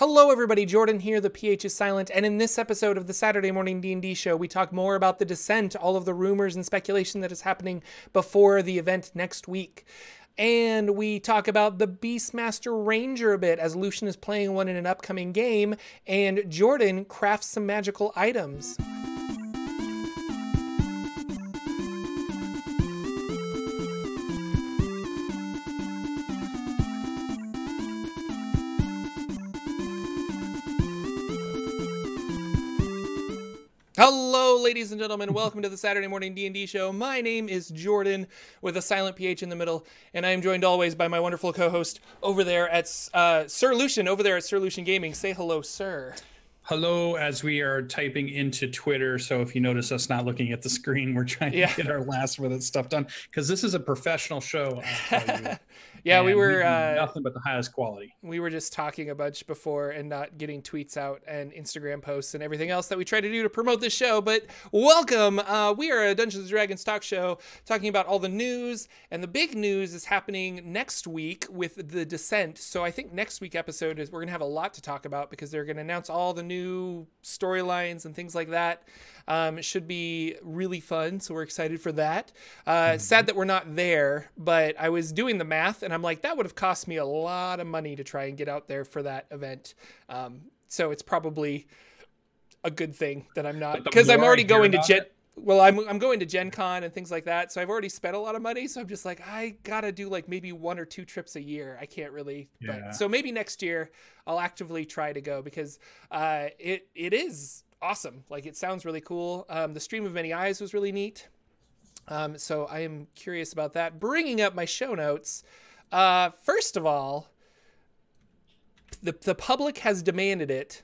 Hello everybody, Jordan here, the PH is silent, and in this episode of the Saturday Morning D&D show, we talk more about the descent, all of the rumors and speculation that is happening before the event next week. And we talk about the Beastmaster Ranger a bit as Lucian is playing one in an upcoming game, and Jordan crafts some magical items. Hello, ladies and gentlemen. Welcome to the Saturday Morning D&D show. My name is Jordan with a silent PH in the middle, and I am joined always by my wonderful co-host over there at uh, Sir Lucian, over there at Sir Lucian Gaming. Say hello, sir. Hello, as we are typing into Twitter. So if you notice us not looking at the screen, we're trying Yeah. to get our last minute stuff done because this is a professional show. Yeah, we were uh, nothing but the highest quality. we were just talking a bunch before and not getting tweets out and Instagram posts and everything else that we try to do to promote this show. But welcome. Uh, we are a Dungeons and Dragons talk show talking about all the news, and the big news is happening next week with the Descent. So I think next week episode is we're gonna have a lot to talk about because they're gonna announce all the new storylines and things like that. Um, it should be really fun, so we're excited for that. Uh, Sad that we're not there, but I was doing the math and I'm like, that would have cost me a lot of money to try and get out there for that event. Um, so it's probably a good thing that I'm not because I'm already going to Gen. it- Well, I'm I'm going to Gen Con and things like that, so I've already spent a lot of money. So I'm just like, I gotta do like maybe one or two trips a year. I can't really, Yeah. but so maybe next year I'll actively try to go because uh, it it is awesome. Like it sounds really cool. Um, the stream of many eyes was really neat. Um, so I am curious about that. Bringing up my show notes. Uh, first of all, the the public has demanded it.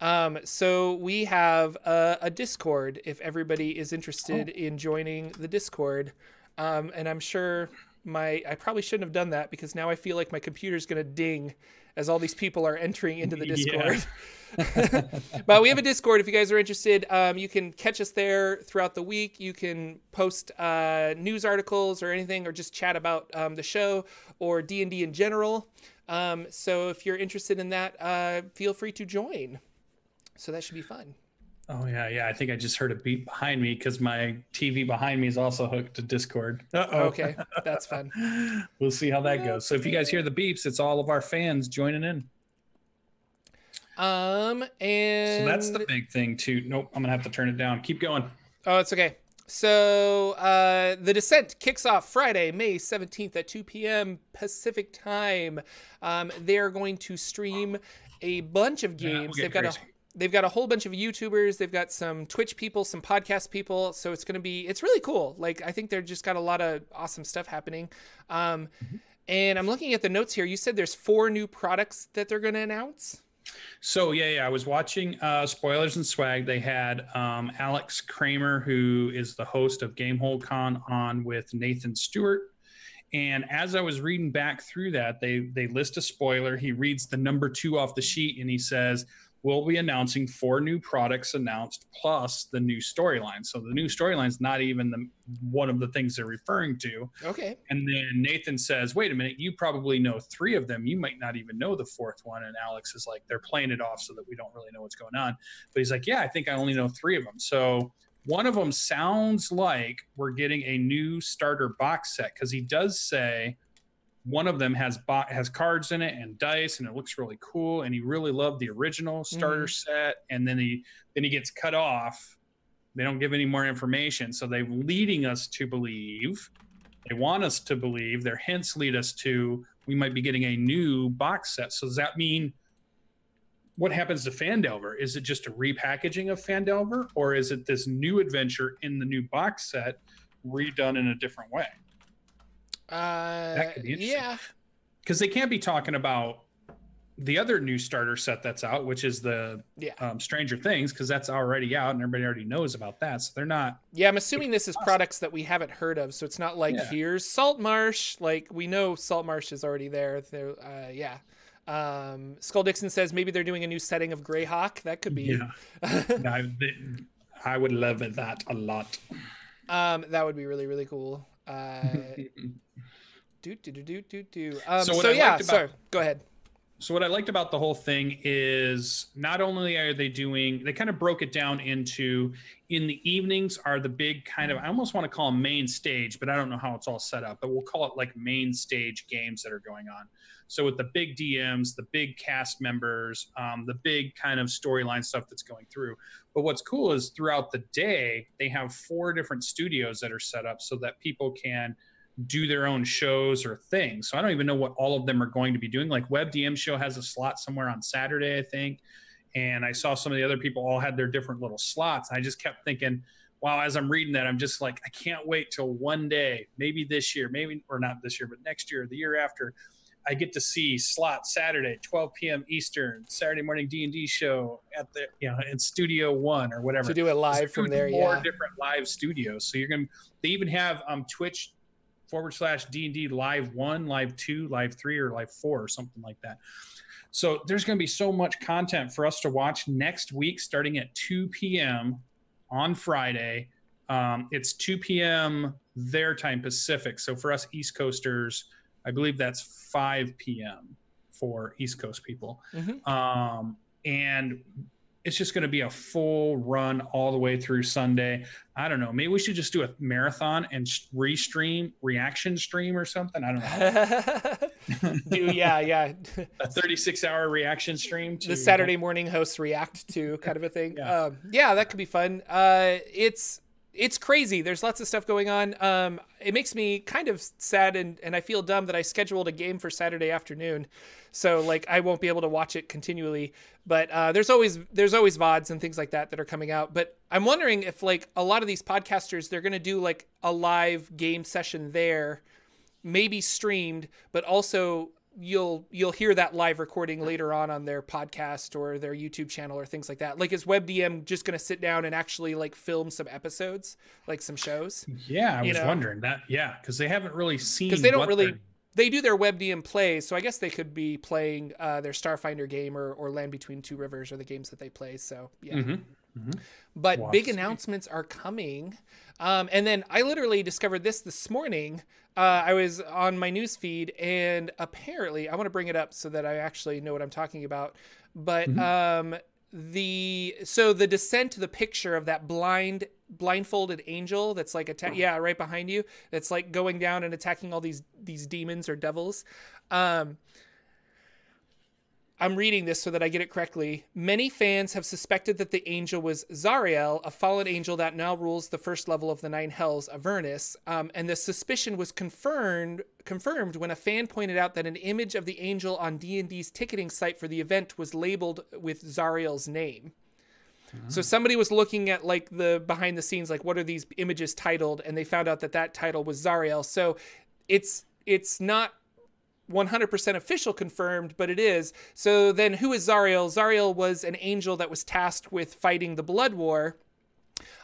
Um, so we have a, a Discord if everybody is interested in joining the Discord. Um, and I'm sure my I probably shouldn't have done that because now I feel like my computer's gonna ding as all these people are entering into the Yeah. Discord. but we have a Discord if you guys are interested. Um, you can catch us there throughout the week. You can post uh, news articles or anything, or just chat about um, the show or D and D in general. Um, so if you're interested in that, uh, feel free to join. So that should be fun. Oh yeah, yeah. I think I just heard a beep behind me because my TV behind me is also hooked to Discord. Uh-oh. Okay, that's fun. we'll see how that goes. So if you guys hear the beeps, it's all of our fans joining in. Um, and So that's the big thing too. Nope, I'm gonna have to turn it down. Keep going. Oh, it's okay. So, uh, the descent kicks off Friday, May 17th at 2 p.m. Pacific time. Um, they're going to stream a bunch of Yeah, we'll games. get they've got a crazy. They've got a whole bunch of YouTubers. They've got some Twitch people, some podcast people. So it's going to be it's really cool. Like I think they're just got a lot of awesome stuff happening. Um, Mm-hmm. and I'm looking at the notes here. You said there's four new products that they're going to announce. So yeah, yeah, I was watching uh, Spoilers and Swag. They had um, Alex Kammer, who is the host of Gamehole Con, on with Nathan Stewart. And as I was reading back through that, they they list a spoiler. He reads the number two off the sheet, and he says, "We'll be announcing four new products announced plus the new storyline." So the new storyline is not even the one of the things they're referring to. Okay. And then Nathan says, Wait a minute, you probably know three of them. You might not even know the fourth one. And Alex is like, They're playing it off so that we don't really know what's going on. But he's like, Yeah, I think I only know three of them. So one of them sounds like we're getting a new starter box set because he does say one of them has bo- has cards in it and dice and it looks really cool and he really loved the original starter mm-hmm. set and then he then he gets cut off they don't give any more information so they're leading us to believe they want us to believe their hints lead us to we might be getting a new box set so does that mean what happens to Phandelver? Is it just a repackaging of Phandelver, or is it this new adventure in the new box set redone in a different way? Uh, could be interesting. yeah. Because they can't be talking about the other new starter set that's out, which is the Yeah. um, Stranger Things, because that's already out and everybody already knows about that. So they're not. Yeah, I'm assuming this is products that we haven't heard of, so it's not like Yeah. here's Salt Marsh. Like we know Salt Marsh is already there. There, uh, yeah. Um, Skull Dixon says maybe they're doing a new setting of Greyhawk. That could be. Yeah, I, I would love that a lot. um, that would be really really cool. Uh, do do do do do do. Um, So so yeah, about- sorry. Go ahead. So what I liked about the whole thing is not only are they doing, they kind of broke it down into in the evenings are the big kind of I almost want to call them main stage, but I don't know how it's all set up, but we'll call it like main stage games that are going on. So with the big DMs, the big cast members, um, the big kind of storyline stuff that's going through. But what's cool is throughout the day they have four different studios that are set up so that people can do their own shows or things. So I don't even know what all of them are going to be doing. Like Web DM show has a slot somewhere on Saturday, I think. And I saw some of the other people all had their different little slots. I just kept thinking, wow, as I'm reading that, I'm just like, I can't wait till one day, maybe this year, maybe or not this year, but next year, the year after, I get to see slot Saturday, 12 p.m. Eastern, Saturday morning D and D show at the you know in Studio One or whatever. To do it live from there, more yeah. different live studios. So you're gonna. They even have um Twitch forward slash D and D live one, live two, live three, or live four, or something like that. So there's going to be so much content for us to watch next week, starting at 2 p.m. on Friday. Um, it's 2 p.m. their time Pacific. So for us East Coasters, I believe that's 5 p.m. for East Coast people. Mhm. Um, and it's just going to be a full run all the way through Sunday. I don't know. Maybe we should just do a marathon and restream, reaction stream or something. I don't know. do yeah, yeah. A 36 hour reaction stream. To, the Saturday morning hosts react to kind of a thing. Yeah. Um, yeah, that could be fun. Uh, it's it's crazy. There's lots of stuff going on. Um, it makes me kind of sad and, and I feel dumb that I scheduled a game for Saturday afternoon. So like I won't be able to watch it continually. But uh, there's always there's always VODs and things like that that are coming out. But I'm wondering if like a lot of these podcasters they're gonna do like a live game session there, maybe streamed, but also you'll you'll hear that live recording later on on their podcast or their YouTube channel or things like that. Like is WebDM just going to sit down and actually like film some episodes, like some shows? Yeah, I you was know? wondering that. Yeah, because they haven't really seen. Because they don't really they do their WebDM plays, so I guess they could be playing uh, their Starfinder game or, or Land Between Two Rivers or the games that they play. So yeah. Mhm. But We'll have big announcements are coming. Um, and then I literally discovered this this morning. Uh, I was on my news feed, and apparently, I want to bring it up so that I actually know what I'm talking about. But Mm-hmm. um, the so the descent, the picture of that blind blindfolded angel that's like atta- yeah right behind you that's like going down and attacking all these these demons or devils um I'm reading this so that I get it correctly. Many fans have suspected that the angel was Zariel, a fallen angel that now rules the first level of the nine hells, Avernus. Um, and the suspicion was confirmed confirmed when a fan pointed out that an image of the angel on D&D's ticketing site for the event was labeled with Zariel's name. So somebody was looking at like the behind the scenes, like what are these images titled, and they found out that that title was Zariel. So it's it's not 100% official confirmed, but it is. So then who is Zariel? Zariel was an angel that was tasked with fighting the Blood War.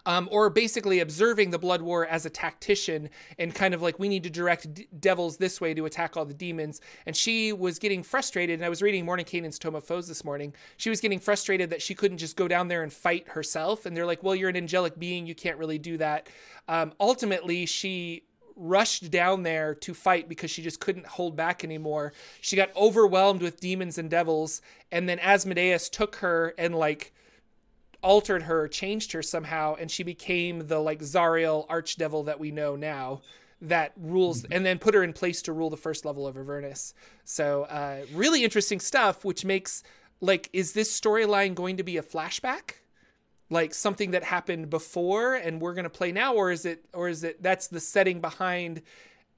Um, or basically observing the blood war as a tactician and kind of like we need to direct d- devils this way to attack all the demons and she was getting frustrated and i was reading mordenkainen's tome of foes this morning she was getting frustrated that she couldn't just go down there and fight herself and they're like well you're an angelic being you can't really do that um, ultimately she rushed down there to fight because she just couldn't hold back anymore. She got overwhelmed with demons and devils, and then Asmodeus took her and like altered her, changed her somehow, and she became the like Zariel archdevil that we know now that rules and then put her in place to rule the first level of Avernus. So uh really interesting stuff which makes like is this storyline going to be a flashback? Like something that happened before and we're going to play now or is it or is it that's the setting behind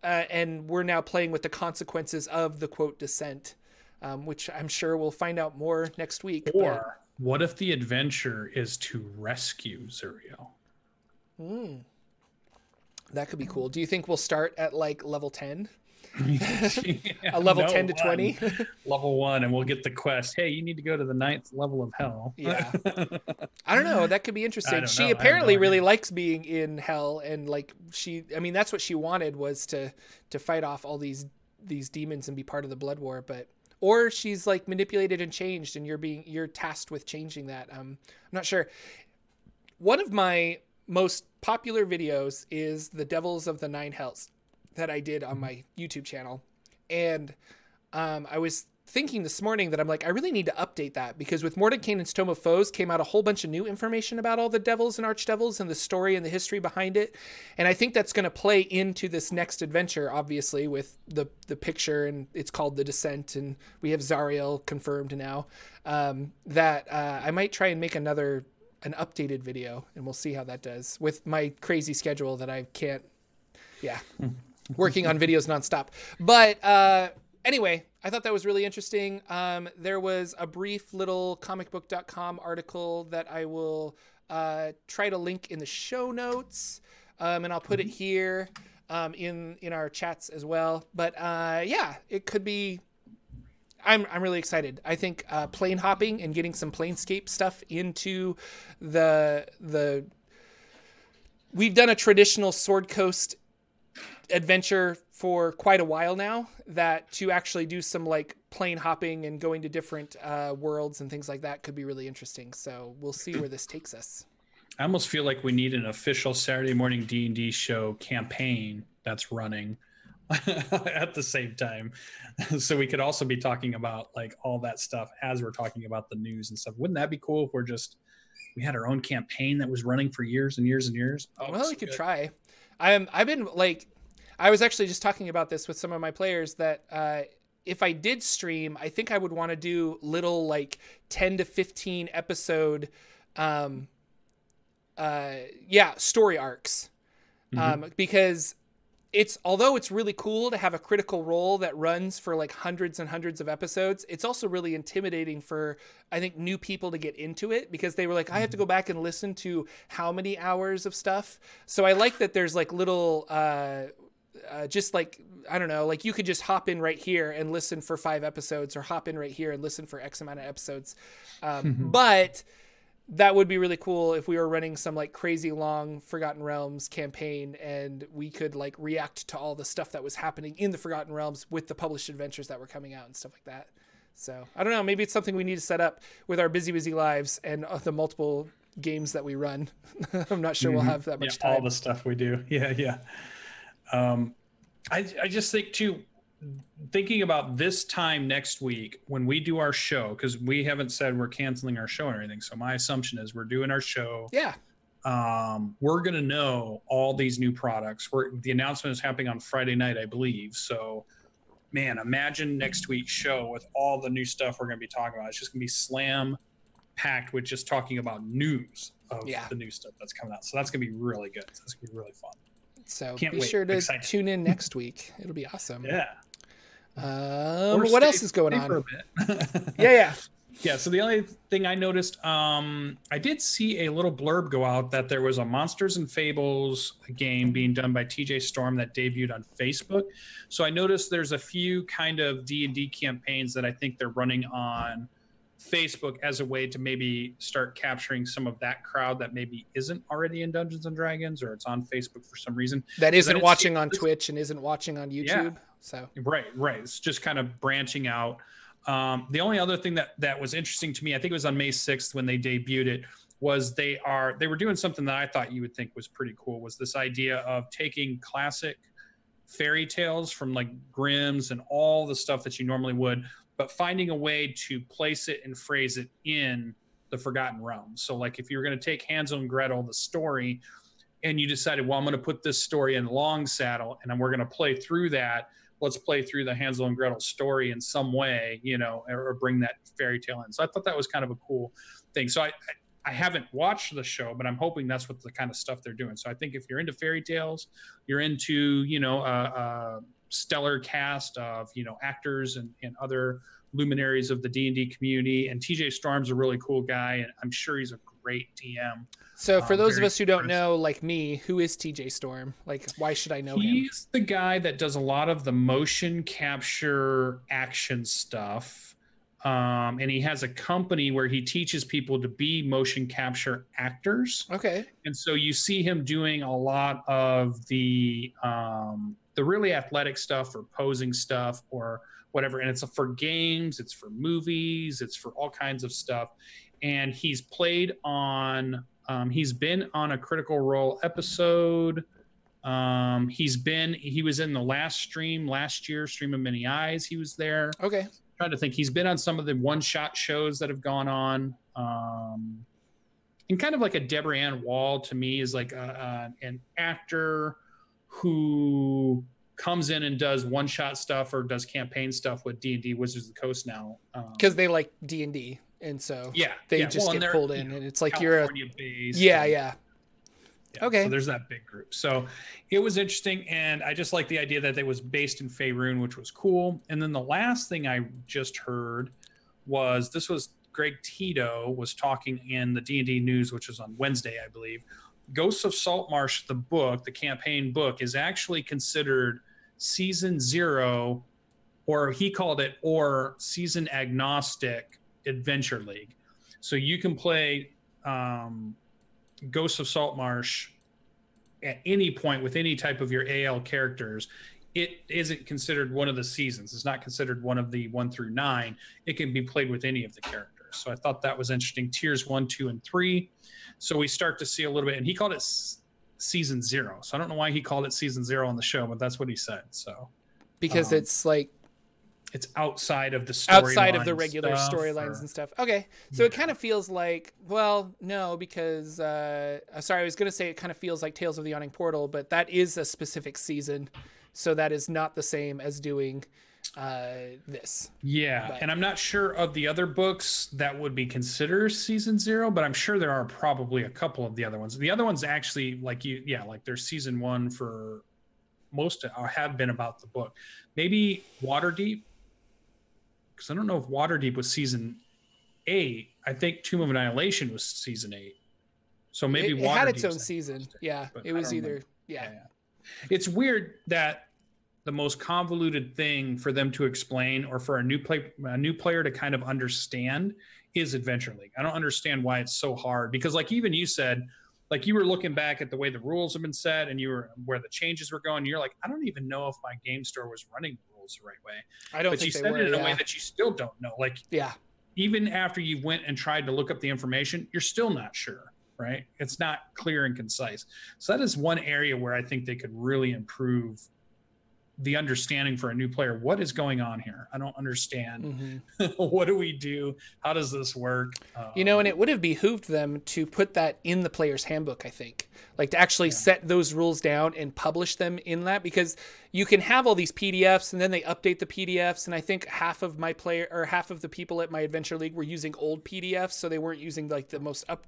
uh, and we're now playing with the consequences of the quote descent um, which i'm sure we'll find out more next week but- Or what if the adventure is to rescue Zariel? that could be cool. Do you think we'll start at like level 10 Yeah, a level no 10 to 20 level one, and we'll get the quest. Hey, you need to go to the ninth level of hell. yeah i don't know that could be interesting she know. Apparently really idea. likes being in hell and like she i mean that's what she wanted was to to fight off all these these demons and be part of the blood war but or she's like manipulated and changed and you're being you're tasked with changing that um i'm not sure one of my most popular videos is the devils of the nine hells that i did on my youtube channel and um, i was thinking this morning that I'm like, I really need to update that because with Mordenkainen's Tome of Foes came out a whole bunch of new information about all the devils and archdevils and the story and the history behind it. And I think that's going to play into this next adventure, obviously, with the, the picture and it's called The Descent. And we have Zariel confirmed now. Um, that uh, I might try and make another, an updated video and we'll see how that does with my crazy schedule that I can't, yeah, working on videos nonstop. But, uh, anyway, I thought that was really interesting. Um, there was a brief little comicbook.com article that I will uh, try to link in the show notes, um, and I'll put it Mm-hmm. here um, in in our chats as well. But uh, yeah, it could be. I'm I'm really excited. I think uh, plane hopping and getting some planescape stuff into the the. We've done a traditional Sword Coast adventure for quite a while now that to actually do some like plane hopping and going to different uh, worlds and things like that could be really interesting so we'll see where this takes us I almost feel like we need an official Saturday morning D and D show campaign that's running at the same time, so we could also be talking about like all that stuff as we're talking about the news and stuff. Wouldn't that be cool if we're just we had our own campaign that was running for years and years and years? Oh, well we could good. try i'm i've been like i was actually just talking about this with some of my players that uh if i did stream i think i would want to do little like 10 to 15 episode um uh yeah story arcs. Um because it's although it's really cool to have a critical role that runs for like hundreds and hundreds of episodes it's also really intimidating for i think new people to get into it because they were like i have to go back and listen to how many hours of stuff? So i like that there's like little uh uh, just like I don't know, like you could just hop in right here and listen for five episodes, or hop in right here and listen for X amount of episodes. Um, but that would be really cool if we were running some like crazy long Forgotten Realms campaign and we could like react to all the stuff that was happening in the Forgotten Realms with the published adventures that were coming out and stuff like that. So I don't know, maybe it's something we need to set up with our busy, busy lives and uh, the multiple games that we run. I'm not sure we'll have that yeah, time. all the stuff we do. Yeah, yeah. Um, I I just think too, thinking about this time next week when we do our show because we haven't said we're canceling our show or anything. So my assumption is we're doing our show. Yeah, Um, we're gonna know all these new products. We're the announcement is happening on Friday night, I believe. So. Man, imagine next week's show with all the new stuff we're going to be talking about. It's just going to be slam packed with just talking about news of Yeah. the new stuff that's coming out. So that's going to be really good. That's going to be really fun. So Can't be wait. sure to Excited. tune in next week. It'll be awesome. Yeah. Um, what stay- else is going on? Yeah, yeah. yeah. So the only thing I noticed, um, I did see a little blurb go out that there was a Monsters and Fables game being done by TJ Storm that debuted on Facebook. So I noticed there's a few kind of D and D campaigns that I think they're running on Facebook as a way to maybe start capturing some of that crowd that maybe isn't already in Dungeons and Dragons or it's on Facebook for some reason. That isn't watching on Twitch and isn't watching on YouTube. Yeah. So Right, right. It's just kind of branching out. Um, the only other thing that that was interesting to me, I think it was on May 6th when they debuted it, was they are they were doing something that I thought you would think was pretty cool. Was this idea of taking classic fairy tales from like Grimm's and all the stuff that you normally would, but finding a way to place it and phrase it in the Forgotten Realms. So, like if you were going to take Hansel and Gretel, the story, and you decided, well, I'm going to put this story in Long Saddle, and we're going to play through that. Let's play through the Hansel and Gretel story in some way, you know, or, or bring that fairy tale in. So I thought that was kind of a cool thing. So I, I, I haven't watched the show, but I'm hoping that's what the kind of stuff they're doing. So I think if you're into fairy tales, you're into, you know, uh, a stellar cast of, you know, actors and, and other luminaries of the D&D community. And TJ Storm's a really cool guy, and I'm sure he's a great DM. So for Um, those of us who don't know, like me, who is TJ Storm? Like, why should I know him? He's the guy that does a lot of the motion capture action stuff. Um, and he has a company where he teaches people to be motion capture actors. Okay. And so you see him doing a lot of the um, the really athletic stuff or posing stuff or whatever. And it's for games, it's for movies, it's for all kinds of stuff. And he's played on, um, he's been on a Critical Role episode. Um, he's been, he was in the last stream last year, Stream of Many Eyes. He was there Okay. trying to think. He's been on some of the one shot shows that have gone on. Um, and kind of like a Deborah Ann Woll to me is like a, a, an actor who comes in and does one shot stuff or does campaign stuff with D and D Wizards of the Coast now because um, they like D and D and so yeah they yeah. just well, get pulled in you know, and it's like California you're a yeah and, yeah yeah, okay. So there's that big group. So it was interesting, and I just like the idea that it was based in Faerun, which was cool. And then the last thing I just heard was this was Greg Tito was talking in the D and D news, which was on Wednesday, I believe. Ghosts of Saltmarsh, the book, the campaign book, is actually considered season zero, or he called it, or season agnostic adventure league. So you can play um, Ghosts of Saltmarsh at any point with any type of your AL characters, it isn't considered one of the seasons. It's not considered one of the one through nine. It can be played with any of the characters. So I thought that was interesting. Tiers one, two, and three. So we start to see a little bit, and he called it season zero. So I don't know why he called it season zero on the show, but that's what he said. So because um, it's like it's outside of the story outside of the regular storylines or... and stuff. Okay, so yeah. it kind of feels like well, no, because uh, sorry, I was gonna say it kind of feels like Tales of the Yawning Portal, but that is a specific season, so that is not the same as doing uh, this. Yeah, but, and I'm not sure of the other books that would be considered season zero, but I'm sure there are probably a couple of the other ones. The other ones actually, like you, yeah, like there's season one for most or have been about the book. Maybe Waterdeep because I don't know if Waterdeep was season eight. I think Tomb of Annihilation was season eight. So maybe it, it had its own season. Yeah, it was either yeah. yeah. It's weird that the most convoluted thing for them to explain or for a new play a new player to kind of understand is Adventure League. I don't understand why it's so hard because like even you said like you were looking back at the way the rules have been set and you were where the changes were going you're like I don't even know if my game store was running the rules the right way. I don't. But you said were, it in yeah. a way that you still don't know. Like yeah, even after you went and tried to look up the information, you're still not sure. Right? It's not clear and concise. So that is one area where I think they could really improve the understanding for a new player what is going on here? I don't understand mm-hmm. what do we do? How does this work? Um, you know and it would have behooved them to put that in the player's handbook i think. Like to actually yeah. set those rules down and publish them in that because you can have all these pdfs and then they update the pdfs and i think half of my player or half of the people at my adventure league were using old pdfs so they weren't using like the most up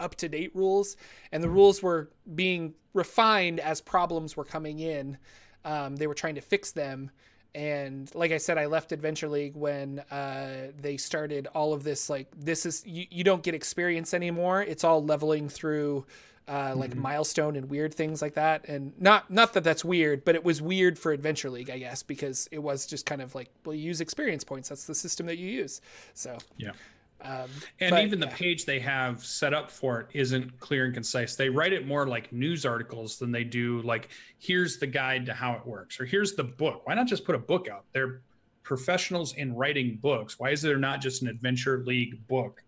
up to date rules and the rules were being refined as problems were coming in um, they were trying to fix them. And like I said, I left Adventure League when uh, they started all of this. Like, this is you, you don't get experience anymore. It's all leveling through uh, like mm-hmm. milestone and weird things like that. And not not that that's weird, but it was weird for Adventure League, I guess, because it was just kind of like, well, you use experience points. That's the system that you use. So yeah. Um, and but, even the yeah. page they have set up for it isn't clear and concise. They write it more like news articles than they do like, here's the guide to how it works, or here's the book. Why not just put a book out? They're professionals in writing books. Why is there not just an Adventure League book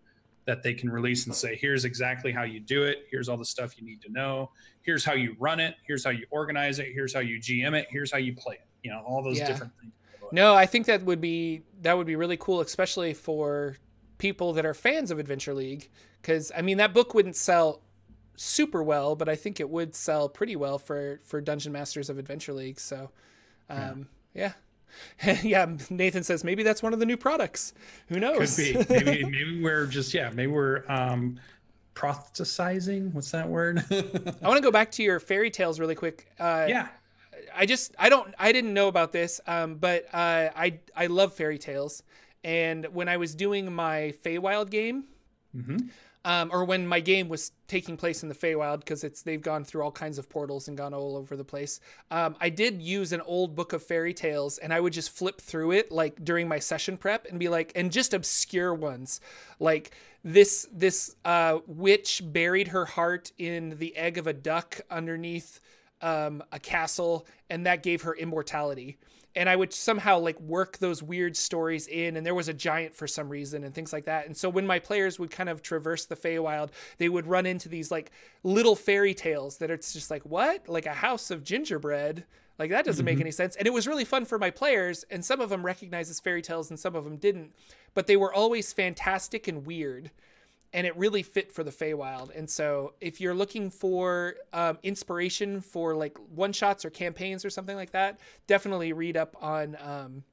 that they can release and say, here's exactly how you do it. Here's all the stuff you need to know. Here's how you run it. Here's how you organize it. Here's how you GM it. Here's how you play it. You know, all those yeah. different things. No, I think that would be that would be really cool, especially for people that are fans of Adventure League because I mean that book wouldn't sell super well, but I think it would sell pretty well for for Dungeon Masters of Adventure League. So, um, yeah. Yeah. yeah, Nathan says maybe that's one of the new products. Who knows? Could be. Maybe maybe we're just yeah, maybe we're um prosthesizing. What's that word? I want to go back to your fairy tales really quick. Uh, yeah. I just I don't I didn't know about this, um, but uh, I I love fairy tales, and when I was doing my Feywild game, mm-hmm. um, or when my game was taking place in the Feywild, because it's they've gone through all kinds of portals and gone all over the place. Um, I did use an old book of fairy tales, and I would just flip through it like during my session prep and be like, and just obscure ones, like this this uh, witch buried her heart in the egg of a duck underneath um, a castle, and that gave her immortality and I would somehow like work those weird stories in, and there was a giant for some reason and things like that. And so when my players would kind of traverse the Feywild, they would run into these like little fairy tales that it's just like what, like a house of gingerbread, Like that doesn't make mm-hmm. any sense. And it was really fun for my players, and some of them recognized as fairy tales and some of them didn't. But they were always fantastic and weird. And it really fit for the Feywild. And so if you're looking for um, inspiration for like one shots or campaigns or something like that, definitely read up on um,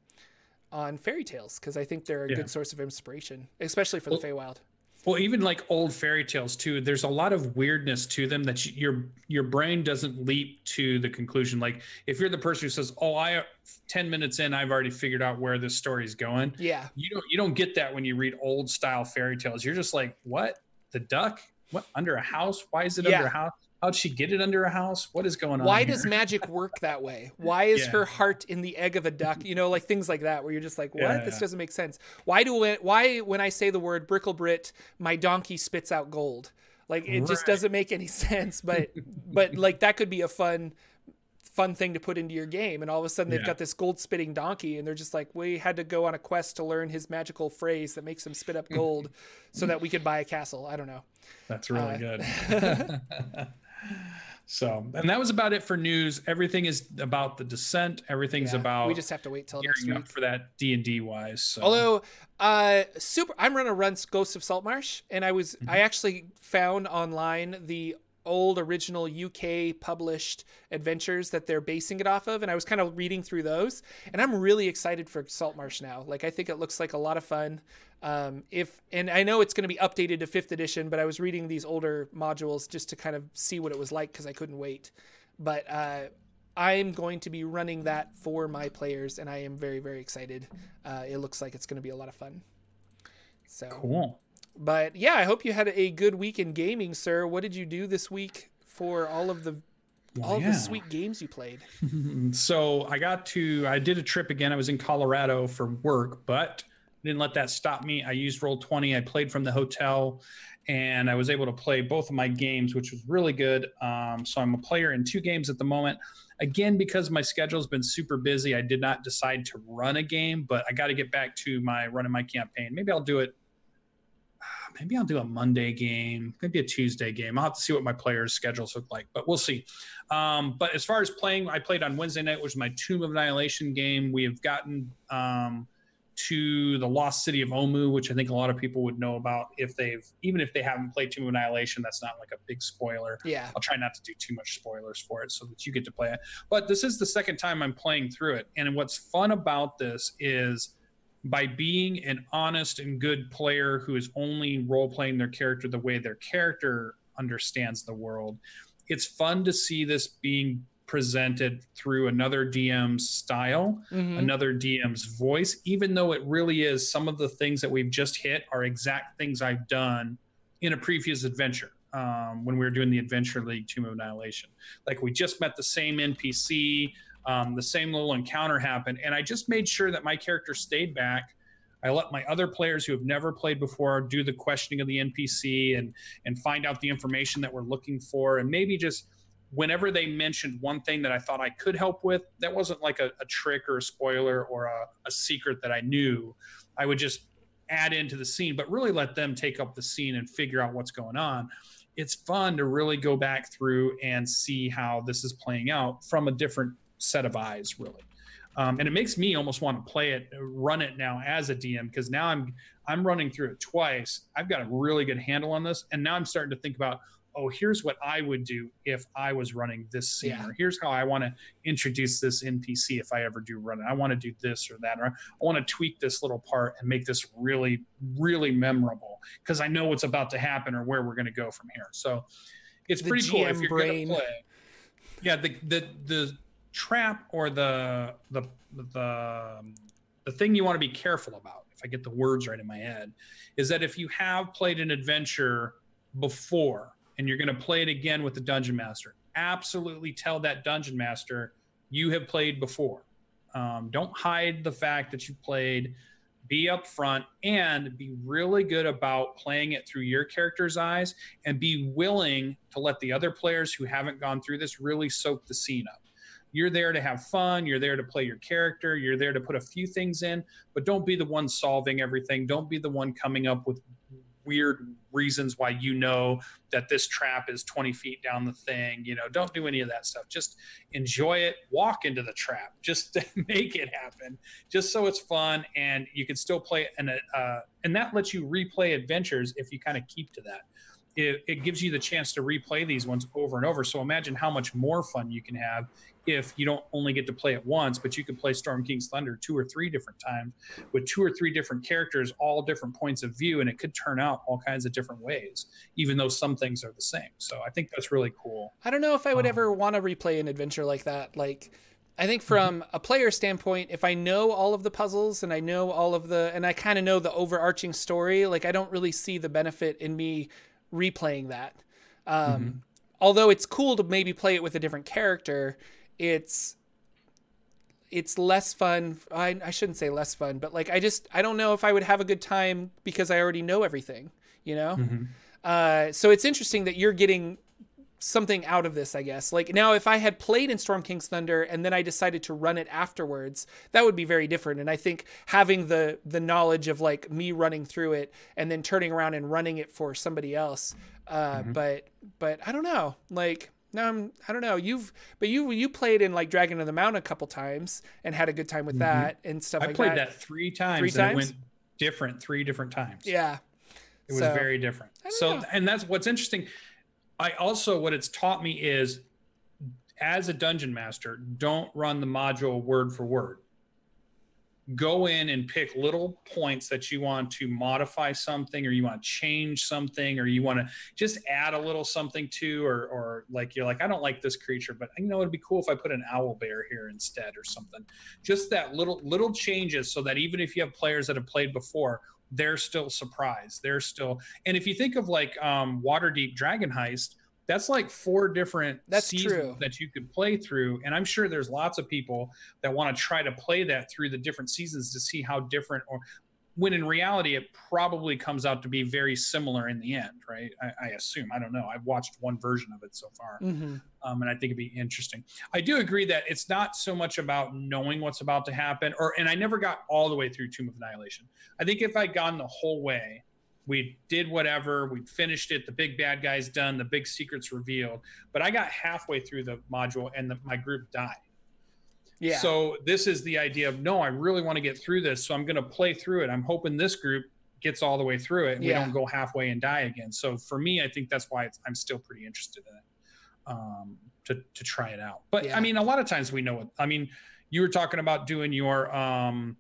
on fairy tales because I think they're a Yeah. good source of inspiration, especially for the Feywild. Well, even like old fairy tales too. There's a lot of weirdness to them that you, your your brain doesn't leap to the conclusion. Like if you're the person who says, "Oh, I ten minutes in, I've already figured out where this story's going," Yeah. you don't you don't get that when you read old style fairy tales. You're just like, "What? The duck? What under a house? Why is it Yeah. under a house? How'd she get it under a house? What is going on?" Why here?" does magic work that way? Why is Yeah. her heart in the egg of a duck? You know, like things like that, where you're just like, what? Yeah, This doesn't make sense. Why do it? Why when I say the word bricklebrit, my donkey spits out gold? Like it just doesn't make any sense. But but like that could be a fun fun thing to put into your game and all of a sudden they've Yeah. got this gold spitting donkey and they're just like we had to go on a quest to learn his magical phrase that makes him spit up gold so that we could buy a castle i don't know That's really Uh, good. So, and that was about it for news. Everything is about the descent. Everything's Yeah, about we just have to wait till next gearing week up for that D and D wise. So. Although, uh, super, I'm gonna run Ghosts of Saltmarsh, and I was I actually found online the old original UK published adventures that they're basing it off of, and I was kind of reading through those, and I'm really excited for Saltmarsh now. Like I think it looks like a lot of fun. Um, if and I know it's going to be updated to fifth edition, but I was reading these older modules just to kind of see what it was like because I couldn't wait. But uh, I'm going to be running that for my players, and I am very, very excited. Uh, it looks like it's going to be a lot of fun. So, cool. But yeah, I hope you had a good week in gaming, sir. What did you do this week for all of the all yeah. the sweet games you played? so I got to I did a trip again. I was in Colorado for work, but didn't let that stop me. I used Roll Twenty. I played from the hotel, and I was able to play both of my games, which was really good. Um, so I'm a player in two games at the moment. Again, because my schedule's been super busy, I did not decide to run a game, but I got to get back to my running my campaign. Maybe I'll do it. Maybe I'll do a Monday game, maybe a Tuesday game. I'll have to see what my players' schedules look like, but we'll see. Um, but as far as playing, I played on Wednesday night, which was my Tomb of Annihilation game. We have gotten um, to the Lost City of Omu, which I think a lot of people would know about if they've, even if they haven't played Tomb of Annihilation. That's not like a big spoiler. Yeah, I'll try not to do too much spoilers for it so that you get to play it. But this is the second time I'm playing through it. And what's fun about this is by being an honest and good player who is only role playing their character the way their character understands the world, it's fun to see this being presented through another DM's style Mhm. another DM's voice, even though it really is some of the things that we've just hit are exact things I've done in a previous adventure um, when we were doing the Adventure League Tomb of Annihilation. Like we just met the same NPC, um, the same little encounter happened, and I just made sure that my character stayed back. I let my other players who have never played before do the questioning of the NPC and and find out the information that we're looking for, and maybe just whenever they mentioned one thing that I thought I could help with, that wasn't like a, a trick or a spoiler or a, a secret that I knew, I would just add into the scene, but really let them take up the scene and figure out what's going on. It's fun to really go back through and see how this is playing out from a different set of eyes, really. Um, and it makes me almost want to play it, run it now as a DM because now I'm I'm running through it twice. I've got a really good handle on this, and now I'm starting to think about oh, here's what I would do if I was running this scene, Yeah. or here's how I want to introduce this NPC if I ever do run it. I want to do this or that, or I want to tweak this little part and make this really, really memorable because I know what's about to happen or where we're going to go from here. So it's The pretty cool if you're going to play. Yeah, the the the trap or the the the um, the thing you want to be careful about, if I get the words right in my head, is that if you have played an adventure before and you're going to play it again with the dungeon master, absolutely tell that dungeon master you have played before. Um, don't hide the fact that you played. Be upfront and be really good about playing it through your character's eyes and be willing to let the other players who haven't gone through this really soak the scene up. You're there to have fun. You're there to play your character. You're there to put a few things in, but don't be the one solving everything. Don't be the one coming up with weird reasons why you know that this trap is 20 feet down the thing. You know, don't do any of that stuff. Just enjoy it. Walk into the trap. Just make it happen. Just so it's fun and you can still play and uh, and that lets you replay adventures if you kind of keep to that. It, it, gives you the chance to replay these ones over and over. So imagine how much more fun you can have if you don't only get to play it once, but you can play Storm King's Thunder two or three different times with two or three different characters, all different points of view, and it could turn out all kinds of different ways, even though some things are the same. So I think that's really cool. I don't know if I would um, ever want to replay an adventure like that. Like, I think from mm-hmm. a player standpoint, if I know all of the puzzles and I know all of the, and I kind of know the overarching story, like I don't really see the benefit in me replaying that. Um, mm-hmm. Although it's cool to maybe play it with a different character, it's it's less fun. I, I shouldn't say less fun, but like I just I don't know if I would have a good time because I already know everything, you know. Mm-hmm. Uh, so it's interesting that you're getting something out of this, I guess. Like now, if I had played in Storm King's Thunder and then I decided to run it afterwards, that would be very different. And I think having the the knowledge of like me running through it and then turning around and running it for somebody else. Uh, mm-hmm. But but I don't know, like no, I'm, I don't know. You've but you you played in like Dragon of the Mountain a couple times and had a good time with mm-hmm. that and stuff. I like played that. that. three times. Three times. went different three different times. Yeah, it was so, very different. So know. and that's what's interesting. I also what it's taught me is as a dungeon master, don't run the module word for word go in and pick little points that you want to modify something or you want to change something or you want to just add a little something to or or like you're like I don't like this creature but you know it'd be cool if I put an owl bear here instead or something. Just that little little changes so that even if you have players that have played before they're still surprised they're still and if you think of like um Waterdeep Dragon Heist that's like four different that's seasons true. that you could play through and i'm sure there's lots of people that want to try to play that through the different seasons to see how different or when in reality it probably comes out to be very similar in the end right i, I assume i don't know i've watched one version of it so far mm-hmm. um, and i think it'd be interesting i do agree that it's not so much about knowing what's about to happen or and i never got all the way through tomb of annihilation i think if i'd gone the whole way we did whatever we finished it the big bad guy's done the big secrets revealed. But i got halfway through the module and the, my group died. Yeah. So this is the idea of no i really want to get through this so i'm going to play through it. I'm hoping this group gets all the way through it and yeah. we don't go halfway and die again. So for me i think that's why i'm still pretty interested in it um, to, to try it out. But yeah. i mean a lot of times we know it i mean you were talking about doing your um,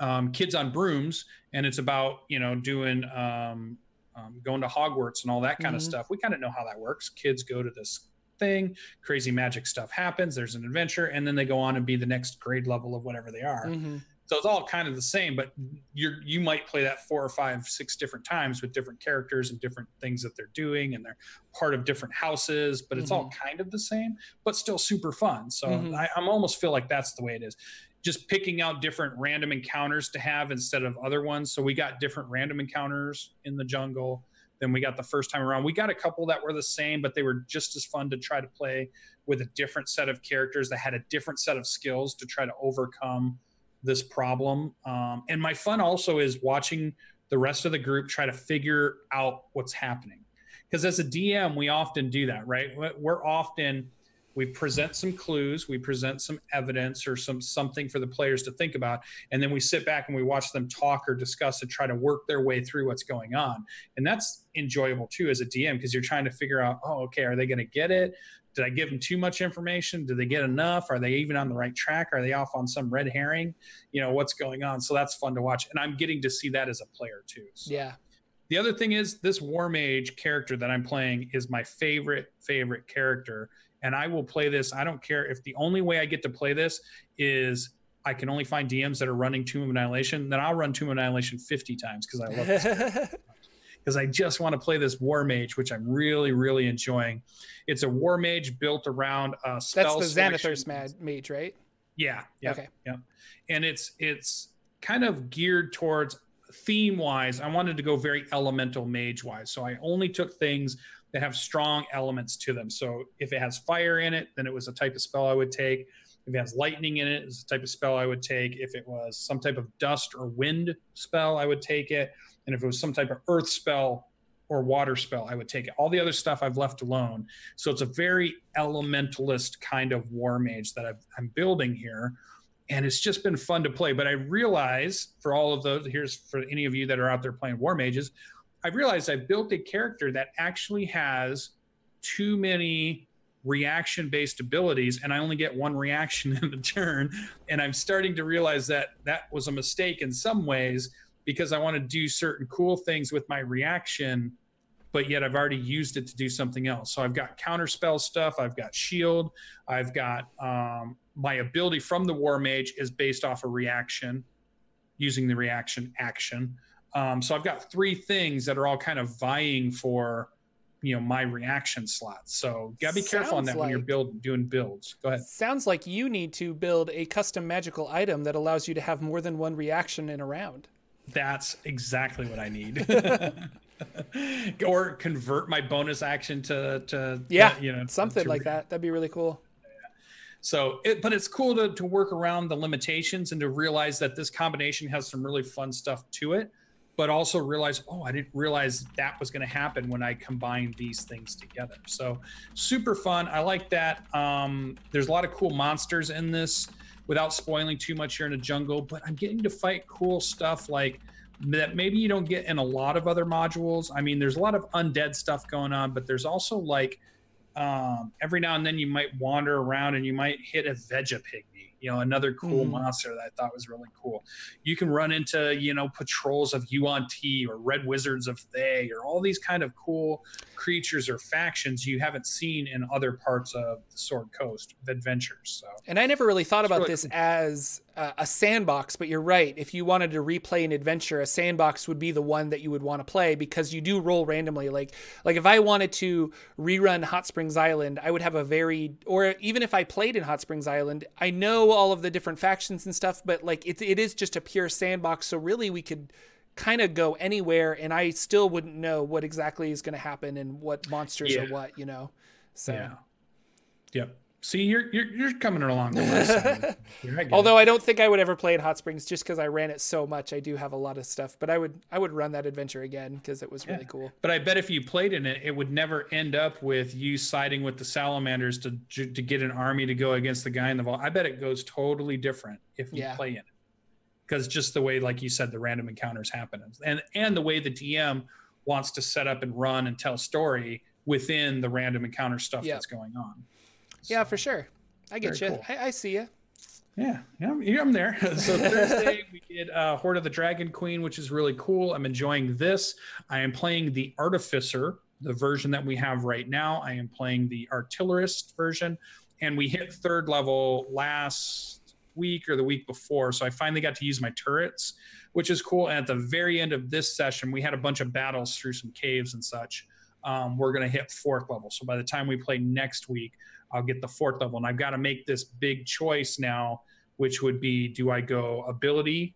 um, kids on brooms, and it's about you know doing um, um, going to Hogwarts and all that kind mm-hmm. of stuff. We kind of know how that works. Kids go to this thing, crazy magic stuff happens. There's an adventure, and then they go on and be the next grade level of whatever they are. Mm-hmm. So it's all kind of the same, but you you might play that four or five, six different times with different characters and different things that they're doing, and they're part of different houses. But it's mm-hmm. all kind of the same, but still super fun. So mm-hmm. I, I'm almost feel like that's the way it is just picking out different random encounters to have instead of other ones. So we got different random encounters in the jungle than we got the first time around. We got a couple that were the same, but they were just as fun to try to play with a different set of characters that had a different set of skills to try to overcome this problem. Um, and my fun also is watching the rest of the group try to figure out what's happening. Because as a DM, we often do that, right? We're often we present some clues we present some evidence or some something for the players to think about and then we sit back and we watch them talk or discuss and try to work their way through what's going on. And that's enjoyable too as a dm because you're trying to figure out oh okay are they going to get it? Did i give them too much information? Did they get enough? Are they even on the right track? Are they off on some red herring? You know what's going on? So that's fun to watch and i'm getting to see that as a player too so. yeah. The other thing is this war mage character that i'm playing is my favorite favorite character and I will play this. I don't care if the only way I get to play this is I can only find DMs that are running Tomb of Annihilation, then I'll run Tomb of Annihilation 50 times because I love it. Because I just want to play this War Mage, which I'm really, really enjoying. It's a War Mage built around a spell. That's the Xanathars Mad Mage, right? Yeah. Yeah. Okay. Yeah. And it's it's kind of geared towards theme wise. I wanted to go very elemental mage wise, so I only took things that have strong elements to them. So if it has fire in it, then it was a type of spell I would take. If it has lightning in it, it's a type of spell I would take. If it was some type of dust or wind spell, I would take it. and if it was some type of earth spell or water spell, I would take it. All the other stuff I've left alone. So it's a very elementalist kind of war mage that I've, I'm building here. And it's just been fun to play. But I realize for all of those, here's for any of you that are out there playing war mages, I realized I built a character that actually has too many reaction based abilities and I only get one reaction in a turn. And I'm starting to realize that that was a mistake in some ways because I want to do certain cool things with my reaction, but yet I've already used it to do something else. So I've got counterspell stuff, I've got shield, I've got um, my ability from the war mage is based off a reaction using the reaction action. Um, so I've got three things that are all kind of vying for you know my reaction slots. So gotta be careful on that like, when you're building doing builds. Go ahead. Sounds like you need to build a custom magical item that allows you to have more than one reaction in a round. That's exactly what I need. or convert my bonus action to to yeah, you know something like that. That'd be really cool. So, it, but it's cool to, to work around the limitations and to realize that this combination has some really fun stuff to it but also realize, oh, I didn't realize that was going to happen when I combined these things together. So super fun. I like that. Um, there's a lot of cool monsters in this without spoiling too much here in the jungle, but I'm getting to fight cool stuff like that maybe you don't get in a lot of other modules. I mean, there's a lot of undead stuff going on, but there's also like um, every now and then you might wander around and you might hit a Vegapig you know another cool mm. monster that I thought was really cool. You can run into you know patrols of Yuan-ti or Red Wizards of Thay or all these kind of cool creatures or factions you haven't seen in other parts of the Sword Coast adventures. So, and I never really thought about really this cool. as uh, a sandbox, but you're right. If you wanted to replay an adventure, a sandbox would be the one that you would want to play because you do roll randomly. Like, like if I wanted to rerun Hot Springs Island, I would have a very, or even if I played in Hot Springs Island, I know all of the different factions and stuff, but like it, it is just a pure sandbox. So really, we could kind of go anywhere, and I still wouldn't know what exactly is going to happen and what monsters yeah. are what, you know. So. Yeah. Yep. See, you're you're, you're coming along. Although I don't think I would ever play in Hot Springs just because I ran it so much. I do have a lot of stuff, but I would I would run that adventure again because it was yeah. really cool. But I bet if you played in it, it would never end up with you siding with the salamanders to to get an army to go against the guy in the vault. I bet it goes totally different if you yeah. play in it because just the way, like you said, the random encounters happen, and and the way the DM wants to set up and run and tell story within the random encounter stuff yep. that's going on. So, yeah, for sure. I get you. Cool. I, I, see you. Yeah, yeah, I'm there. so Thursday we did uh, Horde of the Dragon Queen, which is really cool. I'm enjoying this. I am playing the Artificer, the version that we have right now. I am playing the Artillerist version, and we hit third level last week or the week before. So I finally got to use my turrets, which is cool. And at the very end of this session, we had a bunch of battles through some caves and such. Um, we're going to hit fourth level. So by the time we play next week, I'll get the fourth level. And I've got to make this big choice now, which would be do I go ability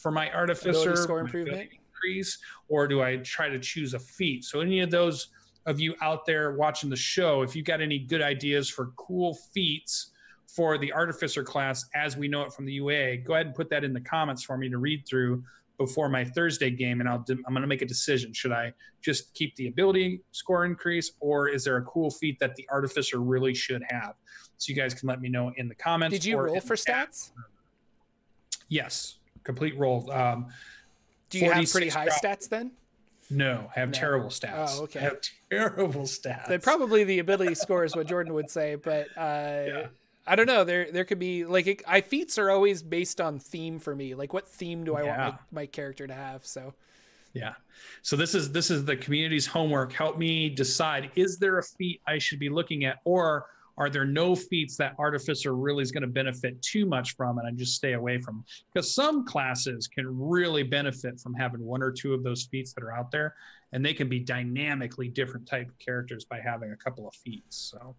for my artificer score improvement increase, or do I try to choose a feat? So any of those of you out there watching the show, if you've got any good ideas for cool feats for the artificer class as we know it from the UA, go ahead and put that in the comments for me to read through before my Thursday game, and I'll I'm going to make a decision. Should I just keep the ability score increase, or is there a cool feat that the artificer really should have? So you guys can let me know in the comments. Did you roll for stats? Yes, complete roll. Um, Do you have pretty high stats then? No, I have no. terrible stats. Oh, okay. I have terrible stats. Then probably the ability score is what Jordan would say, but uh, yeah. I don't know. There there could be like it, I feats are always based on theme for me. Like what theme do I yeah. want my, my character to have? So yeah. So this is this is the community's homework. Help me decide is there a feat I should be looking at or are there no feats that artificer really is going to benefit too much from and I just stay away from? Because some classes can really benefit from having one or two of those feats that are out there and they can be dynamically different type of characters by having a couple of feats. So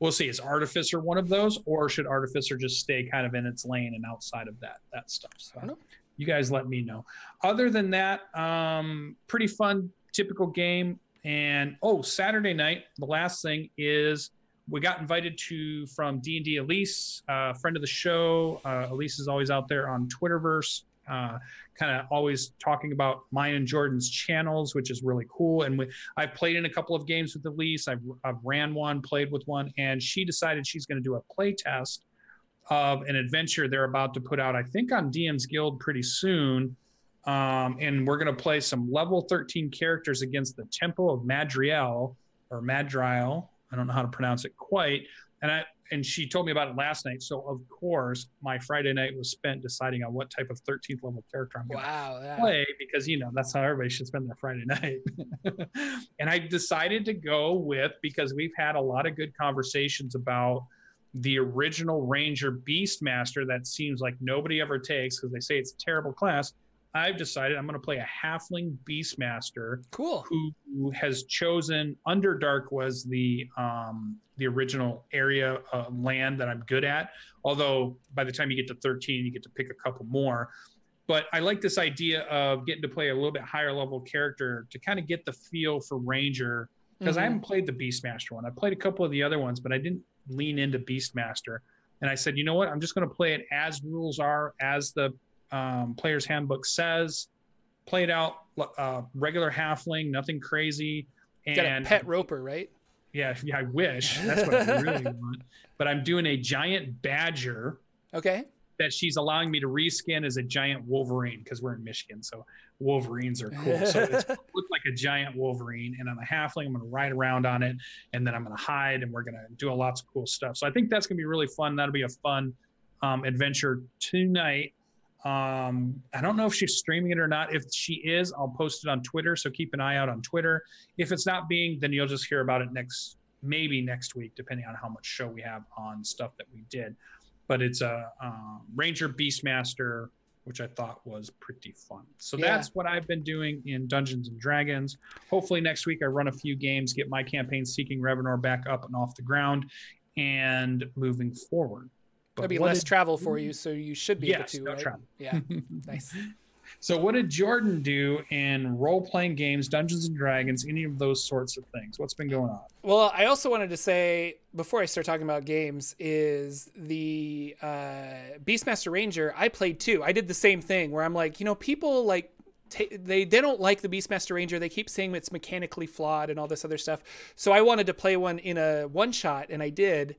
we'll see. Is Artificer one of those, or should Artificer just stay kind of in its lane and outside of that that stuff? So you guys let me know. Other than that, um, pretty fun, typical game. And oh, Saturday night, the last thing is we got invited to from D and D Elise, uh, friend of the show. Uh, Elise is always out there on Twitterverse uh, kind of always talking about mine and Jordan's channels, which is really cool. And we, I've played in a couple of games with Elise. I've, I've ran one, played with one, and she decided she's going to do a play test of an adventure they're about to put out, I think, on DM's Guild pretty soon. Um, and we're going to play some level 13 characters against the Temple of Madriel or Madriel. I don't know how to pronounce it quite. And I and she told me about it last night. So of course, my Friday night was spent deciding on what type of 13th level character I'm going wow, to yeah. play because you know that's how everybody should spend their Friday night. and I decided to go with because we've had a lot of good conversations about the original Ranger Beastmaster that seems like nobody ever takes because they say it's a terrible class. I've decided I'm going to play a Halfling Beastmaster. Cool. Who has chosen Underdark was the um, the original area uh, land that I'm good at. Although by the time you get to 13, you get to pick a couple more. But I like this idea of getting to play a little bit higher level character to kind of get the feel for Ranger because mm-hmm. I haven't played the Beastmaster one. I played a couple of the other ones, but I didn't lean into Beastmaster. And I said, you know what? I'm just going to play it as rules are, as the um, player's handbook says. Played out uh, regular halfling, nothing crazy. And Got a pet roper, right? Yeah, yeah, I wish. That's what I really want. But I'm doing a giant badger. Okay. That she's allowing me to reskin as a giant Wolverine because we're in Michigan, so Wolverines are cool. So it looks like a giant Wolverine, and I'm a halfling. I'm going to ride around on it, and then I'm going to hide, and we're going to do lots of cool stuff. So I think that's going to be really fun. That'll be a fun um, adventure tonight. Um, I don't know if she's streaming it or not. If she is, I'll post it on Twitter. So keep an eye out on Twitter. If it's not being, then you'll just hear about it next, maybe next week, depending on how much show we have on stuff that we did. But it's a um, Ranger Beastmaster, which I thought was pretty fun. So yeah. that's what I've been doing in Dungeons and Dragons. Hopefully next week I run a few games, get my campaign Seeking Revenor back up and off the ground, and moving forward. There'll be less did, travel for you, so you should be yes, able to. No right? travel. Yeah, nice. So, what did Jordan do in role playing games, Dungeons and Dragons, any of those sorts of things? What's been going on? Well, I also wanted to say before I start talking about games is the uh, Beastmaster Ranger. I played too. I did the same thing where I'm like, you know, people like they they don't like the Beastmaster Ranger. They keep saying it's mechanically flawed and all this other stuff. So I wanted to play one in a one shot, and I did.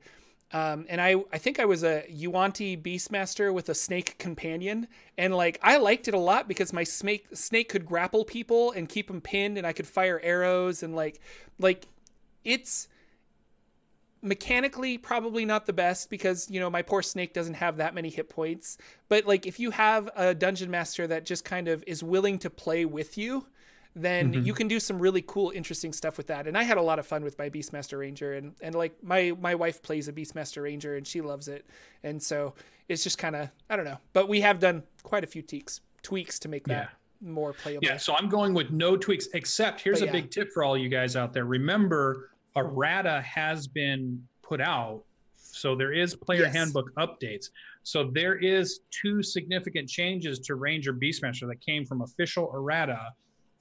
Um, and I, I think I was a Yuan-ti Beastmaster with a snake companion, and like I liked it a lot because my snake snake could grapple people and keep them pinned, and I could fire arrows and like like it's mechanically probably not the best because you know my poor snake doesn't have that many hit points. But like if you have a dungeon master that just kind of is willing to play with you, then mm-hmm. you can do some really cool, interesting stuff with that. And I had a lot of fun with my Beastmaster Ranger, and and like my my wife plays a Beastmaster Ranger, and she loves it. And so it's just kind of I don't know, but we have done quite a few tweaks tweaks to make that yeah. more playable. Yeah, so I'm going with no tweaks, except here's but a yeah. big tip for all you guys out there. Remember, errata has been put out, so there is player yes. handbook updates. So there is two significant changes to Ranger Beastmaster that came from official errata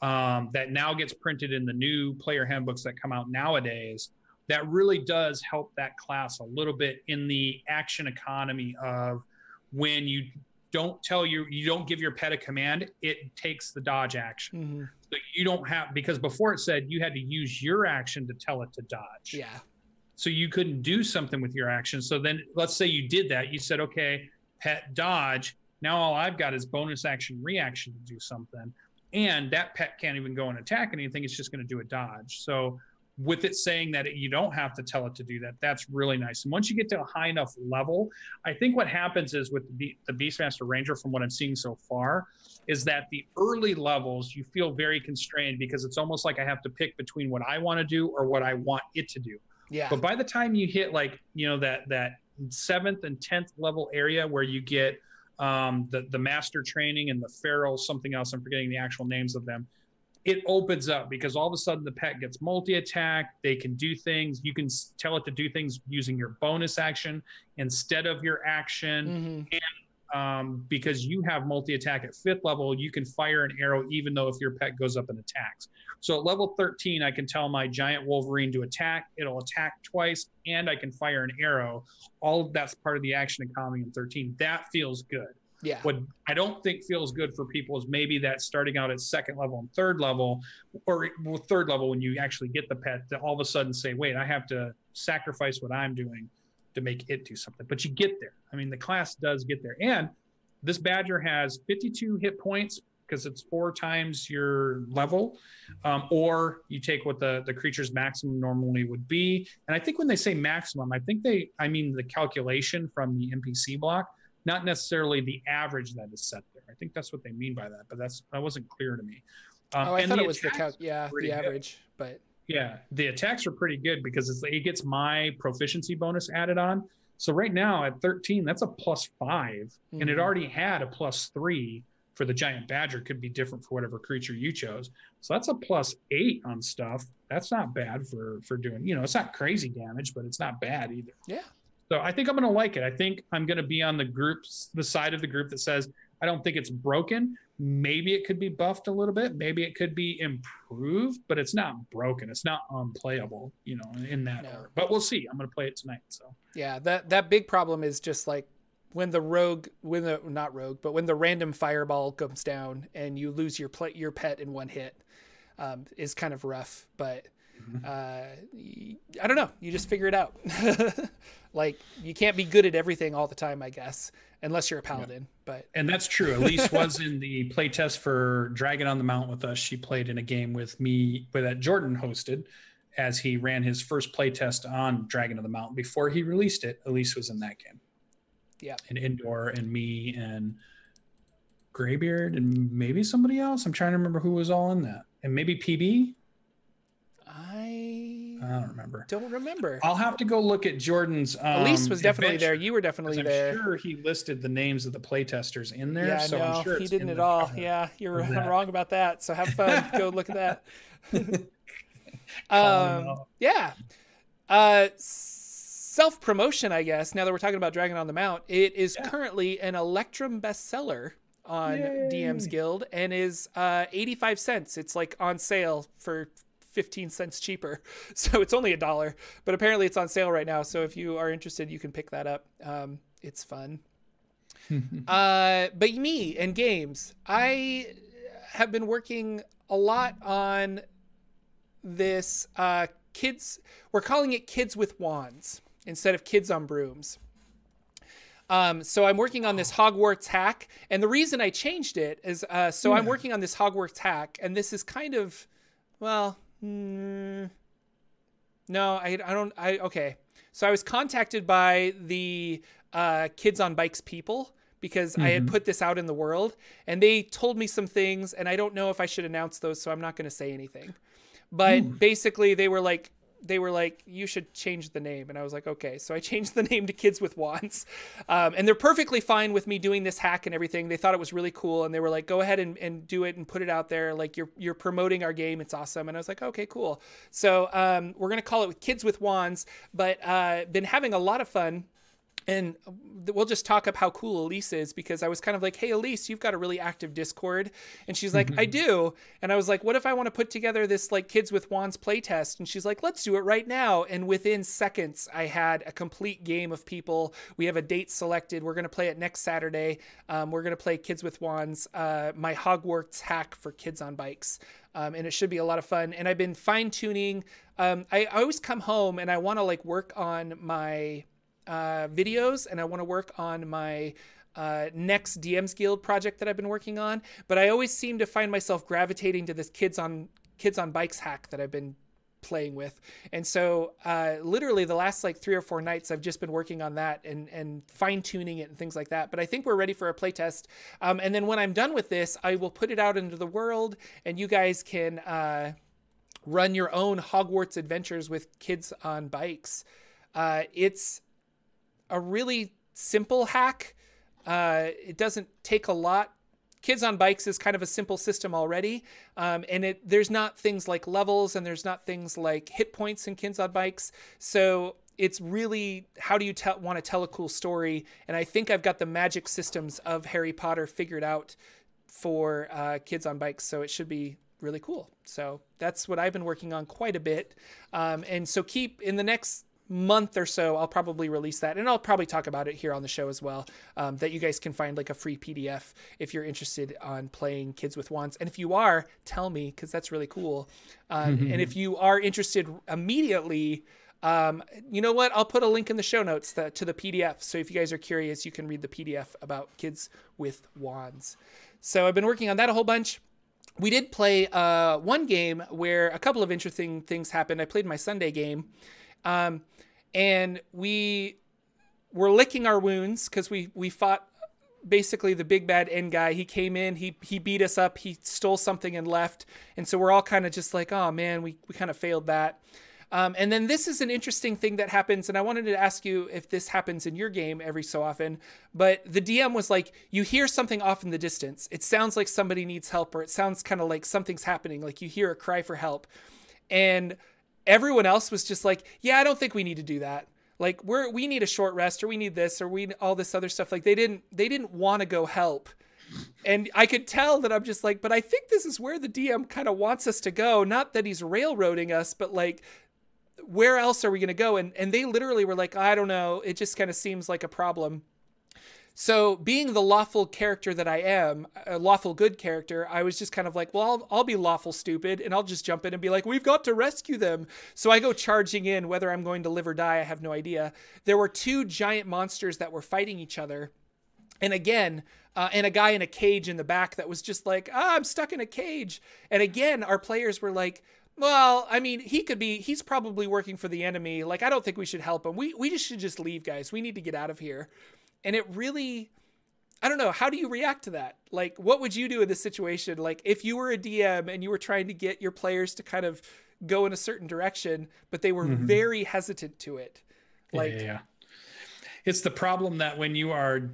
um, that now gets printed in the new player handbooks that come out nowadays that really does help that class a little bit in the action economy of when you don't tell you you don't give your pet a command it takes the dodge action. Mm-hmm. so you don't have because before it said you had to use your action to tell it to dodge. Yeah. So you couldn't do something with your action. So then let's say you did that. You said okay pet dodge. Now all i've got is bonus action reaction to do something and that pet can't even go and attack anything it's just going to do a dodge. So with it saying that you don't have to tell it to do that that's really nice. And once you get to a high enough level i think what happens is with the, the beastmaster ranger from what i'm seeing so far is that the early levels you feel very constrained because it's almost like i have to pick between what i want to do or what i want it to do. Yeah. But by the time you hit like you know that that seventh and tenth level area where you get um, the the master training and the feral something else. I'm forgetting the actual names of them. It opens up because all of a sudden the pet gets multi attack. They can do things. You can tell it to do things using your bonus action instead of your action. Mm-hmm. And um, because you have multi attack at fifth level, you can fire an arrow even though if your pet goes up and attacks. So at level 13, I can tell my giant Wolverine to attack. It'll attack twice, and I can fire an arrow. All of that's part of the action economy in 13. That feels good. Yeah. What I don't think feels good for people is maybe that starting out at second level and third level, or well, third level when you actually get the pet, to all of a sudden say, wait, I have to sacrifice what I'm doing to make it do something. But you get there. I mean, the class does get there. And this badger has 52 hit points because it's four times your level, um, or you take what the the creature's maximum normally would be. And I think when they say maximum, I think they I mean the calculation from the NPC block, not necessarily the average that is set there. I think that's what they mean by that, but that's that wasn't clear to me. Um, oh, I thought it was the cal- yeah the average, good. but yeah, the attacks are pretty good because it gets my proficiency bonus added on. So right now at 13, that's a plus 5 mm-hmm. and it mm-hmm. already had a plus three for the giant badger could be different for whatever creature you chose. So that's a plus eight on stuff. That's not bad for for doing. You know, it's not crazy damage, but it's not bad either. Yeah. So I think I'm going to like it. I think I'm going to be on the groups, the side of the group that says I don't think it's broken. Maybe it could be buffed a little bit. Maybe it could be improved, but it's not broken. It's not unplayable, you know, in that no. order. But we'll see. I'm going to play it tonight. So yeah, that that big problem is just like when the rogue when the not rogue but when the random fireball comes down and you lose your play, your pet in one hit um, is kind of rough but mm-hmm. uh, i don't know you just figure it out like you can't be good at everything all the time i guess unless you're a paladin. But and that's true elise was in the playtest for dragon on the mount with us she played in a game with me that jordan hosted as he ran his first playtest on dragon of the mountain before he released it elise was in that game yeah. And Indoor and me and Graybeard and maybe somebody else. I'm trying to remember who was all in that. And maybe PB. I don't remember. Don't remember. I'll have to go look at Jordan's. Um, Elise was definitely there. You were definitely there. I'm there. sure he listed the names of the playtesters in there. Yeah, so no, sure he didn't at all. Yeah, you're wrong about that. So have fun. go look at that. um, yeah. Uh, self promotion, I guess. Now that we're talking about Dragon on the Mount, it is yeah. currently an Electrum bestseller on Yay. DM's Guild and is uh, 85 cents. It's like on sale for 15 cents cheaper. So it's only a dollar, but apparently it's on sale right now. So if you are interested, you can pick that up. Um, it's fun. uh, but me and games, I have been working a lot on this uh, kids. We're calling it Kids with Wands instead of kids on brooms. Um, so I'm working on this Hogwarts hack, and the reason I changed it is uh, so yeah. I'm working on this Hogwarts hack, and this is kind of, well, mm, no, I, I don't, I okay. So I was contacted by the uh, Kids on Bikes people because mm-hmm. I had mm-hmm. put this out in the world, and they told me some things, and I don't know if I should announce those, so I'm not going to say anything. But mm. basically, they were like, they were like, you should change the name. And I was like, okay. So I changed the name to Kids with Wands. Um, and they're perfectly fine with me doing this hack and everything. They thought it was really cool. And they were like, go ahead and, and do it and put it out there. Like you're, you're promoting our game. It's awesome. And I was like, okay, cool. So um, we're going to call it Kids with Wands, but uh, been having a lot of fun and we'll just talk up how cool Elise is because I was kind of like, "Hey, Elise, you've got a really active Discord," and she's like, "I do," and I was like, "What if I want to put together this like kids with wands playtest?" And she's like, "Let's do it right now." And within seconds, I had a complete game of people. We have a date selected. We're gonna play it next Saturday. Um, we're gonna play Kids with Wands, uh, my Hogwarts hack for kids on bikes. Um, and it should be a lot of fun. And I've been fine tuning. Um, I, I always come home and I want to like work on my uh, videos and I want to work on my uh, next DM's Guild project that I've been working on. But I always seem to find myself gravitating to this kids on kids on bikes hack that I've been playing with. And so uh, literally the last like three or four nights I've just been working on that and and fine tuning it and things like that. But I think we're ready for a playtest. Um, and then when I'm done with this, I will put it out into the world and you guys can uh, run your own Hogwarts adventures with kids on bikes. Uh, it's a really simple hack. Uh, it doesn't take a lot. Kids on Bikes is kind of a simple system already, um, and it there's not things like levels and there's not things like hit points in Kids on Bikes. So it's really how do you tell, want to tell a cool story? And I think I've got the magic systems of Harry Potter figured out for uh, Kids on Bikes, so it should be really cool. So that's what I've been working on quite a bit. Um, and so keep in the next month or so, I'll probably release that, and I'll probably talk about it here on the show as well. Um, that you guys can find like a free PDF if you're interested on playing Kids with Wands, and if you are, tell me because that's really cool. Um, mm-hmm. And if you are interested immediately. Um, you know what? I'll put a link in the show notes that, to the PDF. So if you guys are curious, you can read the PDF about kids with wands. So I've been working on that a whole bunch. We did play uh, one game where a couple of interesting things happened. I played my Sunday game. Um, and we were licking our wounds because we we fought basically the big bad end guy. He came in, he he beat us up, he stole something and left, and so we're all kind of just like, oh man, we we kind of failed that. Um, and then this is an interesting thing that happens, and I wanted to ask you if this happens in your game every so often. But the DM was like, you hear something off in the distance. It sounds like somebody needs help, or it sounds kind of like something's happening, like you hear a cry for help. And everyone else was just like, yeah, I don't think we need to do that. Like we're we need a short rest or we need this or we all this other stuff. Like they didn't they didn't want to go help. And I could tell that I'm just like, but I think this is where the DM kind of wants us to go. Not that he's railroading us, but like where else are we going to go? And and they literally were like, I don't know. It just kind of seems like a problem. So, being the lawful character that I am, a lawful good character, I was just kind of like, well, I'll, I'll be lawful stupid and I'll just jump in and be like, we've got to rescue them. So I go charging in, whether I'm going to live or die, I have no idea. There were two giant monsters that were fighting each other. And again, uh, and a guy in a cage in the back that was just like, ah, I'm stuck in a cage. And again, our players were like, well, I mean, he could be, he's probably working for the enemy. Like, I don't think we should help him. We, we just should just leave, guys. We need to get out of here and it really I don't know. How do you react to that? Like, what would you do in this situation? Like, if you were a DM and you were trying to get your players to kind of go in a certain direction, but they were mm-hmm. very hesitant to it. Like, yeah, yeah, it's the problem that when you are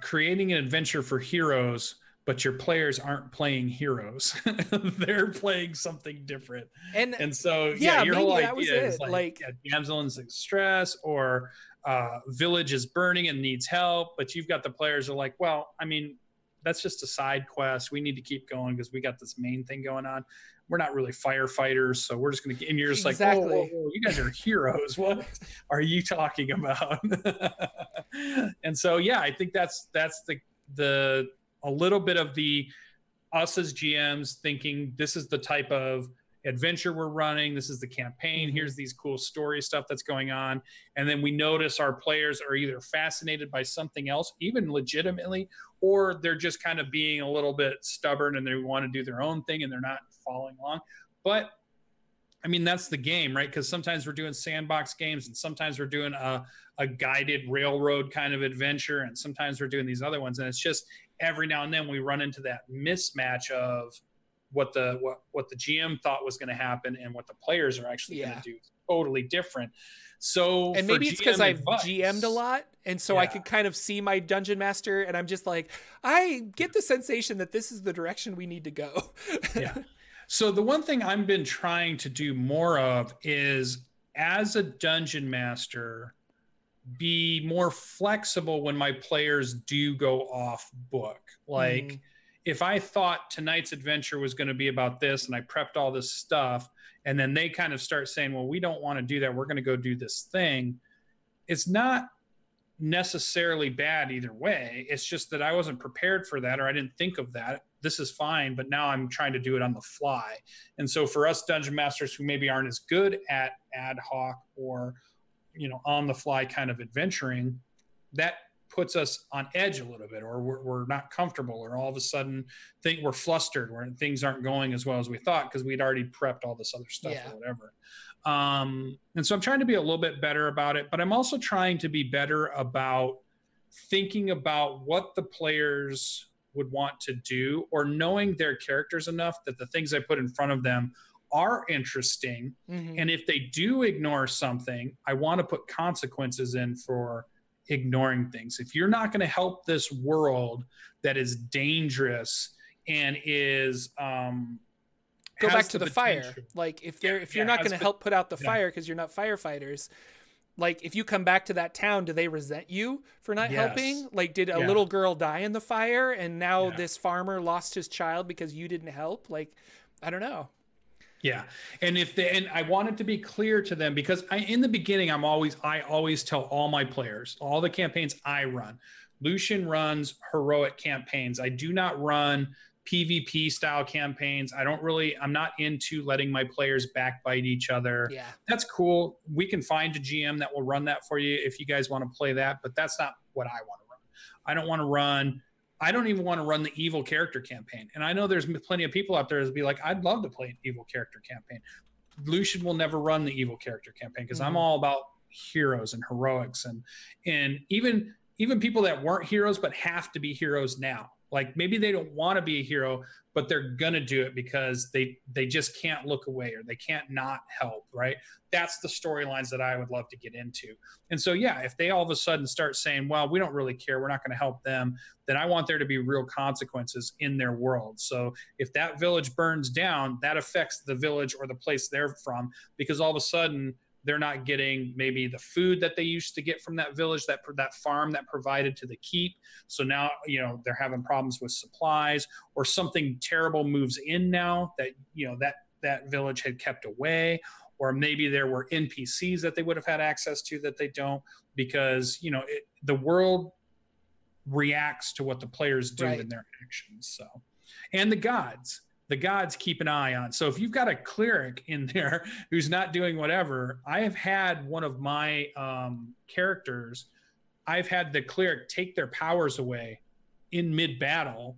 creating an adventure for heroes, but your players aren't playing heroes, they're playing something different. And and so yeah, yeah your whole idea is like, like yeah, damsels in stress or uh, village is burning and needs help, but you've got the players are like, well, I mean, that's just a side quest. We need to keep going because we got this main thing going on. We're not really firefighters, so we're just going to. Get and you're just exactly. like, whoa, whoa, whoa, you guys are heroes. What are you talking about? and so, yeah, I think that's that's the the a little bit of the us as GMs thinking this is the type of adventure we're running. This is the campaign. Mm-hmm. Here's these cool story stuff that's going on. And then we notice our players are either fascinated by something else, even legitimately, or they're just kind of being a little bit stubborn and they want to do their own thing and they're not following along. But I mean, that's the game, right? Because sometimes we're doing sandbox games and sometimes we're doing a, a guided railroad kind of adventure and sometimes we're doing these other ones. And it's just every now and then we run into that mismatch of, what the what, what the GM thought was going to happen and what the players are actually yeah. going to do is totally different. So and maybe it's because I've GM'd a lot, and so yeah. I could kind of see my dungeon master, and I'm just like, I get the sensation that this is the direction we need to go. yeah. So the one thing I've been trying to do more of is as a dungeon master, be more flexible when my players do go off book. Like. Mm if I thought tonight's adventure was going to be about this and I prepped all this stuff, and then they kind of start saying, well, we don't want to do that. We're going to go do this thing. It's not necessarily bad either way. It's just that I wasn't prepared for that or I didn't think of that. This is fine, but now I'm trying to do it on the fly. And so for us dungeon masters who maybe aren't as good at ad hoc or you know on the fly kind of adventuring, that puts us on edge a little bit or we're, we're not comfortable or all of a sudden think we're flustered where things aren't going as well as we thought because we'd already prepped all this other stuff yeah. or whatever um, and so i'm trying to be a little bit better about it but i'm also trying to be better about thinking about what the players would want to do or knowing their characters enough that the things i put in front of them are interesting mm-hmm. and if they do ignore something i want to put consequences in for ignoring things. If you're not going to help this world that is dangerous and is um, go back to the, the fire. Like if they're if you're not going to help put out the yeah. fire because you're not firefighters, like if you come back to that town, do they resent you for not yes. helping? Like did a yeah. little girl die in the fire and now this farmer lost his child because you didn't help? Like I don't know. Yeah. And if they and I want it to be clear to them because I in the beginning I'm always I always tell all my players, all the campaigns I run. Lucian runs heroic campaigns. I do not run PvP style campaigns. I don't really I'm not into letting my players backbite each other. Yeah. That's cool. We can find a GM that will run that for you if you guys want to play that, but that's not what I want to run. I don't want to run I don't even want to run the evil character campaign. And I know there's plenty of people out there that be like, I'd love to play an evil character campaign. Lucian will never run the evil character campaign because mm-hmm. I'm all about heroes and heroics and and even even people that weren't heroes but have to be heroes now. Like maybe they don't want to be a hero, but they're gonna do it because they they just can't look away or they can't not help right? That's the storylines that i would love to get into. And so yeah if they all of a sudden start saying well we don't really care we're not going to help them then i want there to be real consequences in their world. So if that village burns down that affects the village or the place they're from because all of a sudden they're not getting maybe the food that they used to get from that village that that farm that provided to the keep. So now you know they're having problems with supplies or something terrible moves in now that you know that that village had kept away. Or maybe there were npcs that they would have had access to that they don't because you know it, the world reacts to what the players do right. in their actions so. And the gods the gods keep an eye on. So if you've got a cleric in there who's not doing whatever, I have had one of my um, characters, I've had the cleric take their powers away in mid battle.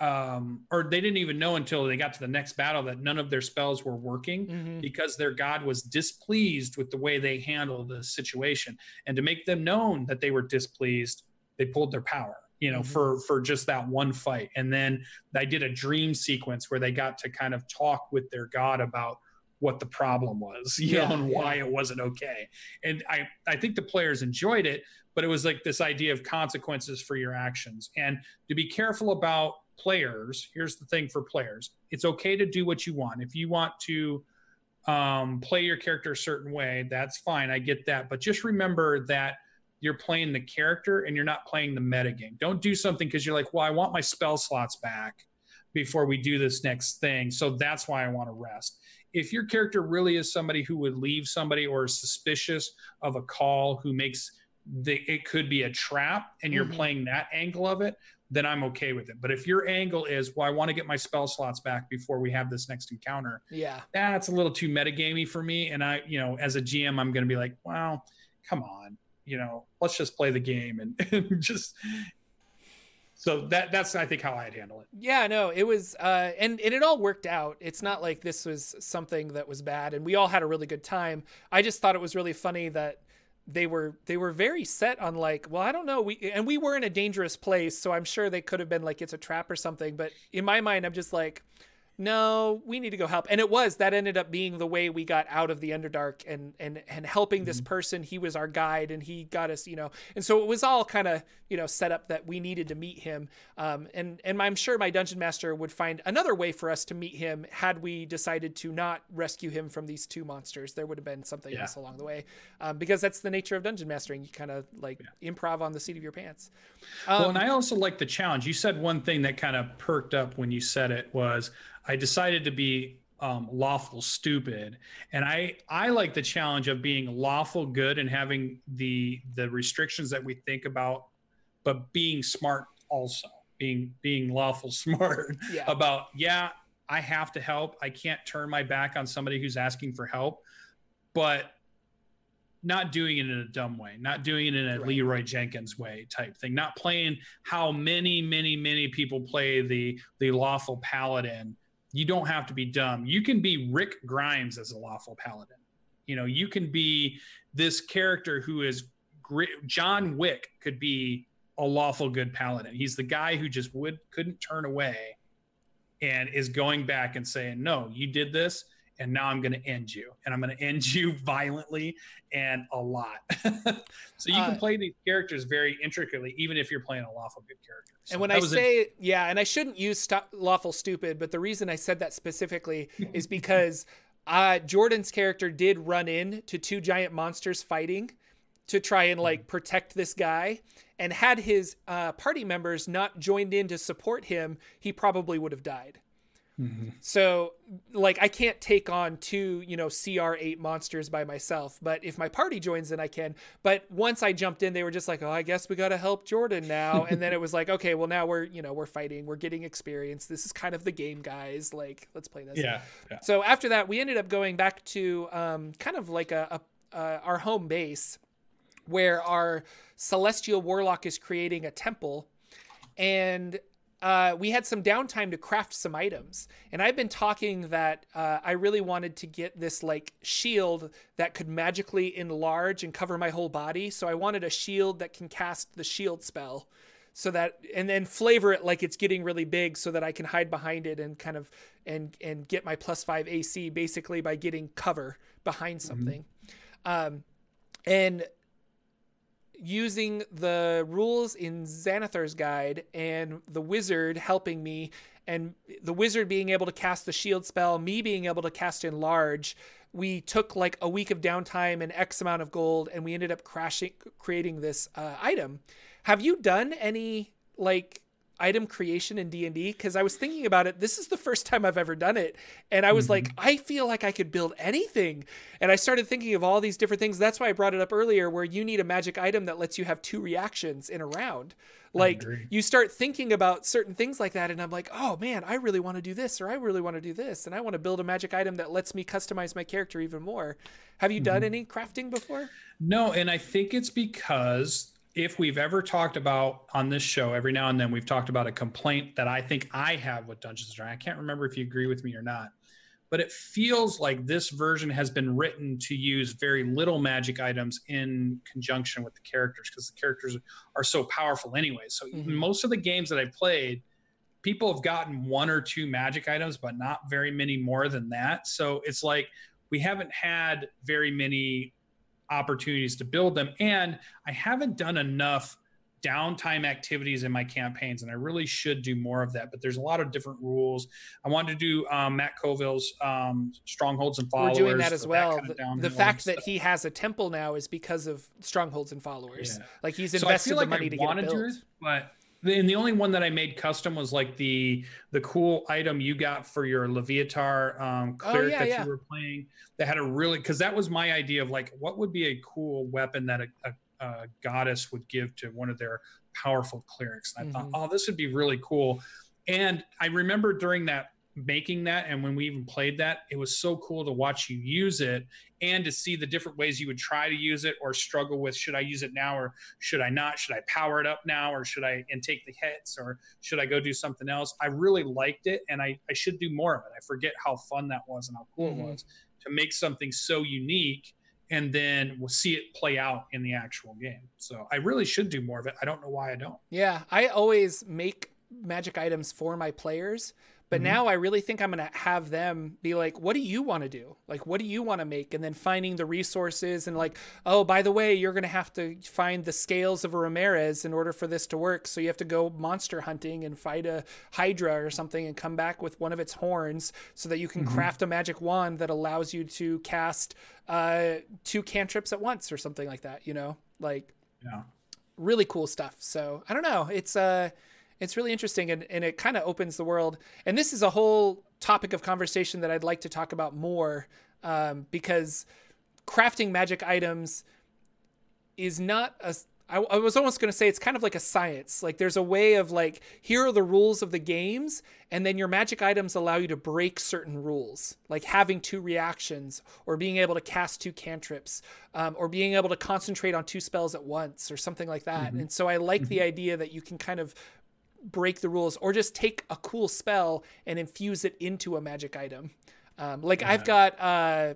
Um, or they didn't even know until they got to the next battle that none of their spells were working mm-hmm. because their god was displeased with the way they handled the situation. And to make them known that they were displeased, they pulled their power you know, mm-hmm. for for just that one fight. And then I did a dream sequence where they got to kind of talk with their god about what the problem was, you yeah, know, and why it wasn't okay. And I I think the players enjoyed it, but it was like this idea of consequences for your actions and to be careful about players. Here's the thing for players: it's okay to do what you want. If you want to um, play your character a certain way, that's fine. I get that, but just remember that you're playing the character and you're not playing the metagame. Don't do something because you're like, well, I want my spell slots back before we do this next thing. So that's why I want to rest. If your character really is somebody who would leave somebody or is suspicious of a call who makes the, it could be a trap and you're mm-hmm. playing that angle of it, then I'm okay with it. But if your angle is, well, I want to get my spell slots back before we have this next encounter, yeah, that's a little too metagamey for me. And I, you know, as a GM, I'm going to be like, well, come on, you know, let's just play the game and, and just so that that's I think how I'd handle it. Yeah, no, it was uh and, and it all worked out. It's not like this was something that was bad and we all had a really good time. I just thought it was really funny that they were they were very set on like well i don't know we and we were in a dangerous place so i'm sure they could have been like it's a trap or something but in my mind i'm just like no, we need to go help. And it was that ended up being the way we got out of the Underdark and and and helping mm-hmm. this person. He was our guide and he got us, you know. And so it was all kind of you know set up that we needed to meet him. Um, and and I'm sure my dungeon master would find another way for us to meet him had we decided to not rescue him from these two monsters. There would have been something yeah. else along the way, um, because that's the nature of dungeon mastering. You kind of like yeah. improv on the seat of your pants. Um, well, and I also like the challenge. You said one thing that kind of perked up when you said it was I decided to be um, lawful stupid, and I I like the challenge of being lawful good and having the the restrictions that we think about, but being smart also being being lawful smart yeah. about yeah I have to help. I can't turn my back on somebody who's asking for help, but not doing it in a dumb way, not doing it in a right. Leeroy Jenkins way type thing, not playing how many, many, many people play the the lawful paladin you don't have to be dumb. You can be Rick Grimes as a lawful paladin. You know, you can be this character who is. John Wick could be a lawful good paladin. He's the guy who just would couldn't turn away and is going back and saying, "No, you did this and now I'm going to end you, and I'm going to end you violently and a lot. so you uh, can play these characters very intricately, even if you're playing a lawful good character. So and when I say yeah, and I shouldn't use st- lawful stupid, but the reason I said that specifically is because uh, Jordan's character did run in to two giant monsters fighting to try and like protect this guy. And had his uh, party members not joined in to support him, he probably would have died. Mm-hmm. So, like, I can't take on two, you know, CR8 monsters by myself. But if my party joins in, I can. But once I jumped in, they were just like, oh, I guess we got to help Jordan now. and then it was like, okay, well, now we're, you know, we're fighting, we're getting experience. This is kind of the game, guys. Like, let's play this. Yeah. yeah. So after that, we ended up going back to um, kind of like a, a uh, our home base where our celestial warlock is creating a temple. And uh, we had some downtime to craft some items. And I've been talking that uh, I really wanted to get this like shield that could magically enlarge and cover my whole body. So I wanted a shield that can cast the shield spell. So that and then flavor it like it's getting really big so that I can hide behind it and kind of and and get my plus five AC basically by getting cover behind mm-hmm. something. Mm-hmm. Um, and using the rules in Xanathar's guide and the wizard helping me and the wizard being able to cast the shield spell, me being able to cast enlarge, we took like a week of downtime and X amount of gold and we ended up crashing creating this uh, item. Have you done any like item creation in D&D cuz I was thinking about it this is the first time I've ever done it and I was mm-hmm. like I feel like I could build anything. And I started thinking of all these different things. That's why I brought it up earlier where you need a magic item that lets you have two reactions in a round. Like you start thinking about certain things like that and I'm like oh man I really want to do this or I really want to do this and I want to build a magic item that lets me customize my character even more. Have you done mm-hmm. any crafting before? No and I think it's because if we've ever talked about on this show, every now and then we've talked about a complaint that I think I have with Dungeons and Dragons. I can't remember if you agree with me or not, but it feels like this version has been written to use very little magic items in conjunction with the characters because the characters are so powerful anyway. So mm-hmm. most of the games that I've played, people have gotten one or two magic items, but not very many more than that. So it's like we haven't had very many opportunities to build them. And I haven't done enough downtime activities in my campaigns, and I really should do more of that. But there's a lot of different rules. I wanted to do um, Matt Colville's um, strongholds and followers. We're doing that as well. That kind of the, fact that he has a temple now is because of strongholds and followers. Yeah. Like he's invested so the money I to get it built. It, but and the only one that I made custom was like the the cool item you got for your Leviatar um, oh, cleric oh, yeah, that yeah. you were playing. That had a really because that was my idea of like what would be a cool weapon that a, a, a goddess would give to one of their powerful clerics. And I mm-hmm. thought, oh, this would be really cool. And I remember during that making that and when we even played that it was so cool to watch you use it and to see the different ways you would try to use it or struggle with should i use it now or should i not? Should i power it up now or should i and take the hits or should i go do something else? I really liked it and i, I should do more of it. I forget how fun that was and how cool mm-hmm. it was to make something so unique and then we'll see it play out in the actual game. So i really should do more of it. I don't know why i don't. Yeah i always make magic items for my players but mm-hmm. now I really think I'm going to have them be like, what do you want to do? Like, what do you want to make? And then finding the resources and like, oh, by the way, you're going to have to find the scales of a Remorhaz in order for this to work. So you have to go monster hunting and fight a Hydra or something and come back with one of its horns so that you can mm-hmm. craft a magic wand that allows you to cast uh, two cantrips at once or something like that, you know? Like, yeah. really cool stuff. So I don't know. It's, uh, it's really interesting and, and it kind of opens the world. And this is a whole topic of conversation that I'd like to talk about more um, because crafting magic items is not a I, I was almost going to say it's kind of like a science. Like there's a way of like here are the rules of the games, and then your magic items allow you to break certain rules, like having two reactions, or being able to cast two cantrips, um, or being able to concentrate on two spells at once, or something like that. Mm-hmm. And so I like mm-hmm. the idea that you can kind of break the rules or just take a cool spell and infuse it into a magic item. Um, like yeah. I've got uh,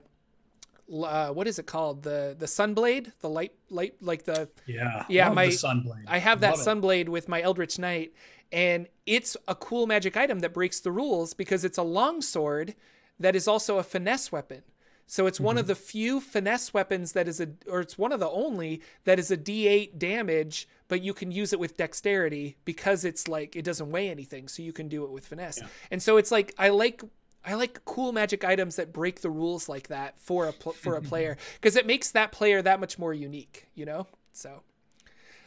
uh, what is it called? The the sunblade, the light light like the yeah yeah my sunblade. I have that sunblade with my Eldritch Knight, and it's a cool magic item that breaks the rules because it's a long sword that is also a finesse weapon. So it's mm-hmm. one of mm-hmm. the few finesse weapons that is a, or it's one of the only that is a D8 damage, but you can use it with dexterity because it's like it doesn't weigh anything, so you can do it with finesse. Yeah. And so it's like I like I like cool magic items that break the rules like that for a for a player because it makes that player that much more unique, you know. So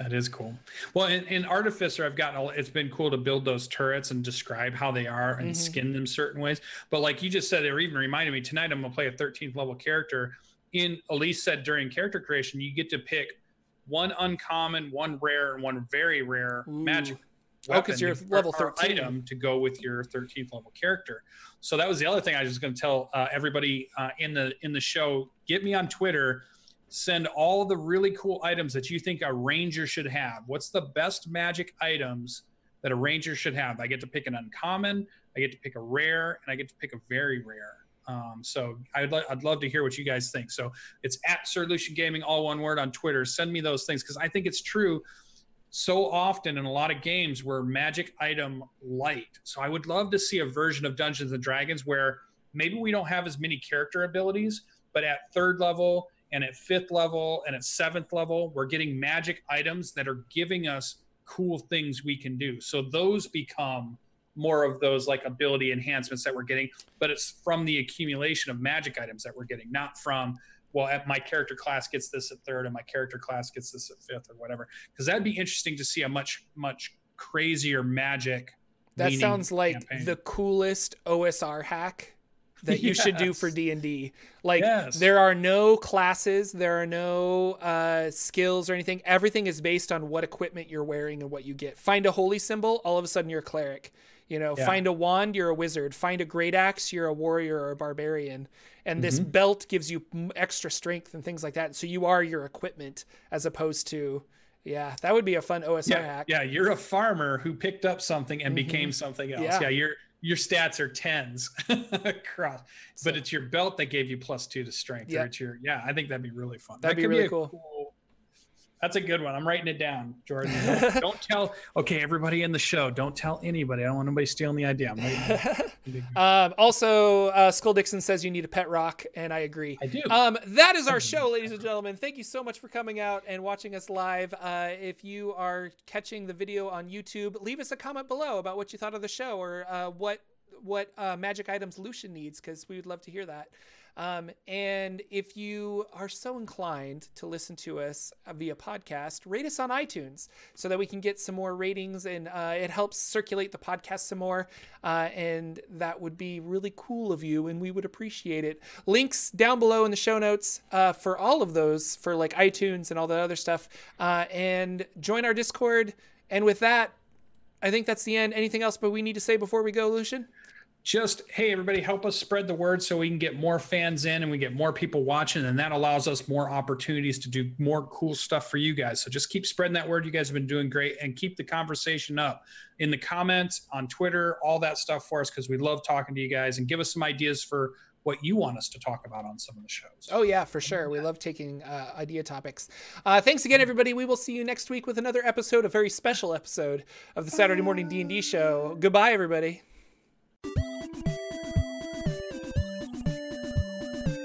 That is cool. Well, in, in Artificer, I've gotten it's been cool to build those turrets and describe how they are and mm-hmm. skin them certain ways. But like you just said, it even reminded me tonight. I'm gonna play a 13th level character. In Elise said during character creation, you get to pick one uncommon, one rare, and one very rare Ooh. magic. Oh, because you're level 13 item to go with your 13th level character. So that was the other thing I was going to tell uh, everybody uh, in the in the show. Get me on Twitter send all the really cool items that you think a ranger should have. What's the best magic items that a ranger should have? I get to pick an uncommon, I get to pick a rare, and I get to pick a very rare. Um, so I'd, lo- I'd love to hear what you guys think. So it's at Sir Lucian Gaming, all one word on Twitter. Send me those things because I think it's true so often in a lot of games we're magic item light. So I would love to see a version of Dungeons and Dragons where maybe we don't have as many character abilities, but at third level and at fifth level and at seventh level, we're getting magic items that are giving us cool things we can do. So those become more of those like ability enhancements that we're getting, but it's from the accumulation of magic items that we're getting, not from well, my character class gets this at third and my character class gets this at fifth or whatever. Because that'd be interesting to see a much much crazier magic. That sounds like campaign. the coolest OSR hack that you yes. should do for D&D. Like yes. there are no classes, there are no uh, skills or anything. Everything is based on what equipment you're wearing and what you get. Find a holy symbol, all of a sudden you're a cleric. You know, yeah. find a wand, you're a wizard. Find a great axe, you're a warrior or a barbarian. And mm-hmm. this belt gives you extra strength and things like that. So you are your equipment as opposed to yeah, that would be a fun OSR yeah, hack. Yeah, you're a farmer who picked up something and mm-hmm. became something else. Yeah, yeah you're your stats are tens across, so, but it's your belt that gave you plus two to strength. Yep. Or it's your yeah. I think that'd be really fun. That'd that be really be cool. cool. That's a good one. I'm writing it down, Jordan. Don't, don't, tell. Okay, everybody in the show, don't tell anybody. I don't want anybody stealing the idea. um, also, uh, Skull Dixon says you need a pet rock, and I agree. I do. Um, that is our show, ladies and gentlemen. Thank you so much for coming out and watching us live. Uh, if you are catching the video on YouTube, leave us a comment below about what you thought of the show or uh, what what uh, magic items Lucian needs because we would love to hear that. Um, and if you are so inclined to listen to us via podcast, rate us on iTunes so that we can get some more ratings and uh, it helps circulate the podcast some more. Uh, and that would be really cool of you and we would appreciate it. Links down below in the show notes uh, for all of those for like iTunes and all the other stuff. Uh, and join our Discord. And with that, I think that's the end. Anything else but we need to say before we go, Lucian? Just hey everybody help us spread the word so we can get more fans in and we get more people watching and that allows us more opportunities to do more cool stuff for you guys so just keep spreading that word you guys have been doing great and keep the conversation up in the comments on twitter all that stuff for us because we love talking to you guys and give us some ideas for what you want us to talk about on some of the shows. Oh yeah, for sure. We love taking uh, idea topics. Uh, thanks again, everybody. We will see you next week with another episode, a very special episode of the Saturday Morning D and D Show. Goodbye, everybody.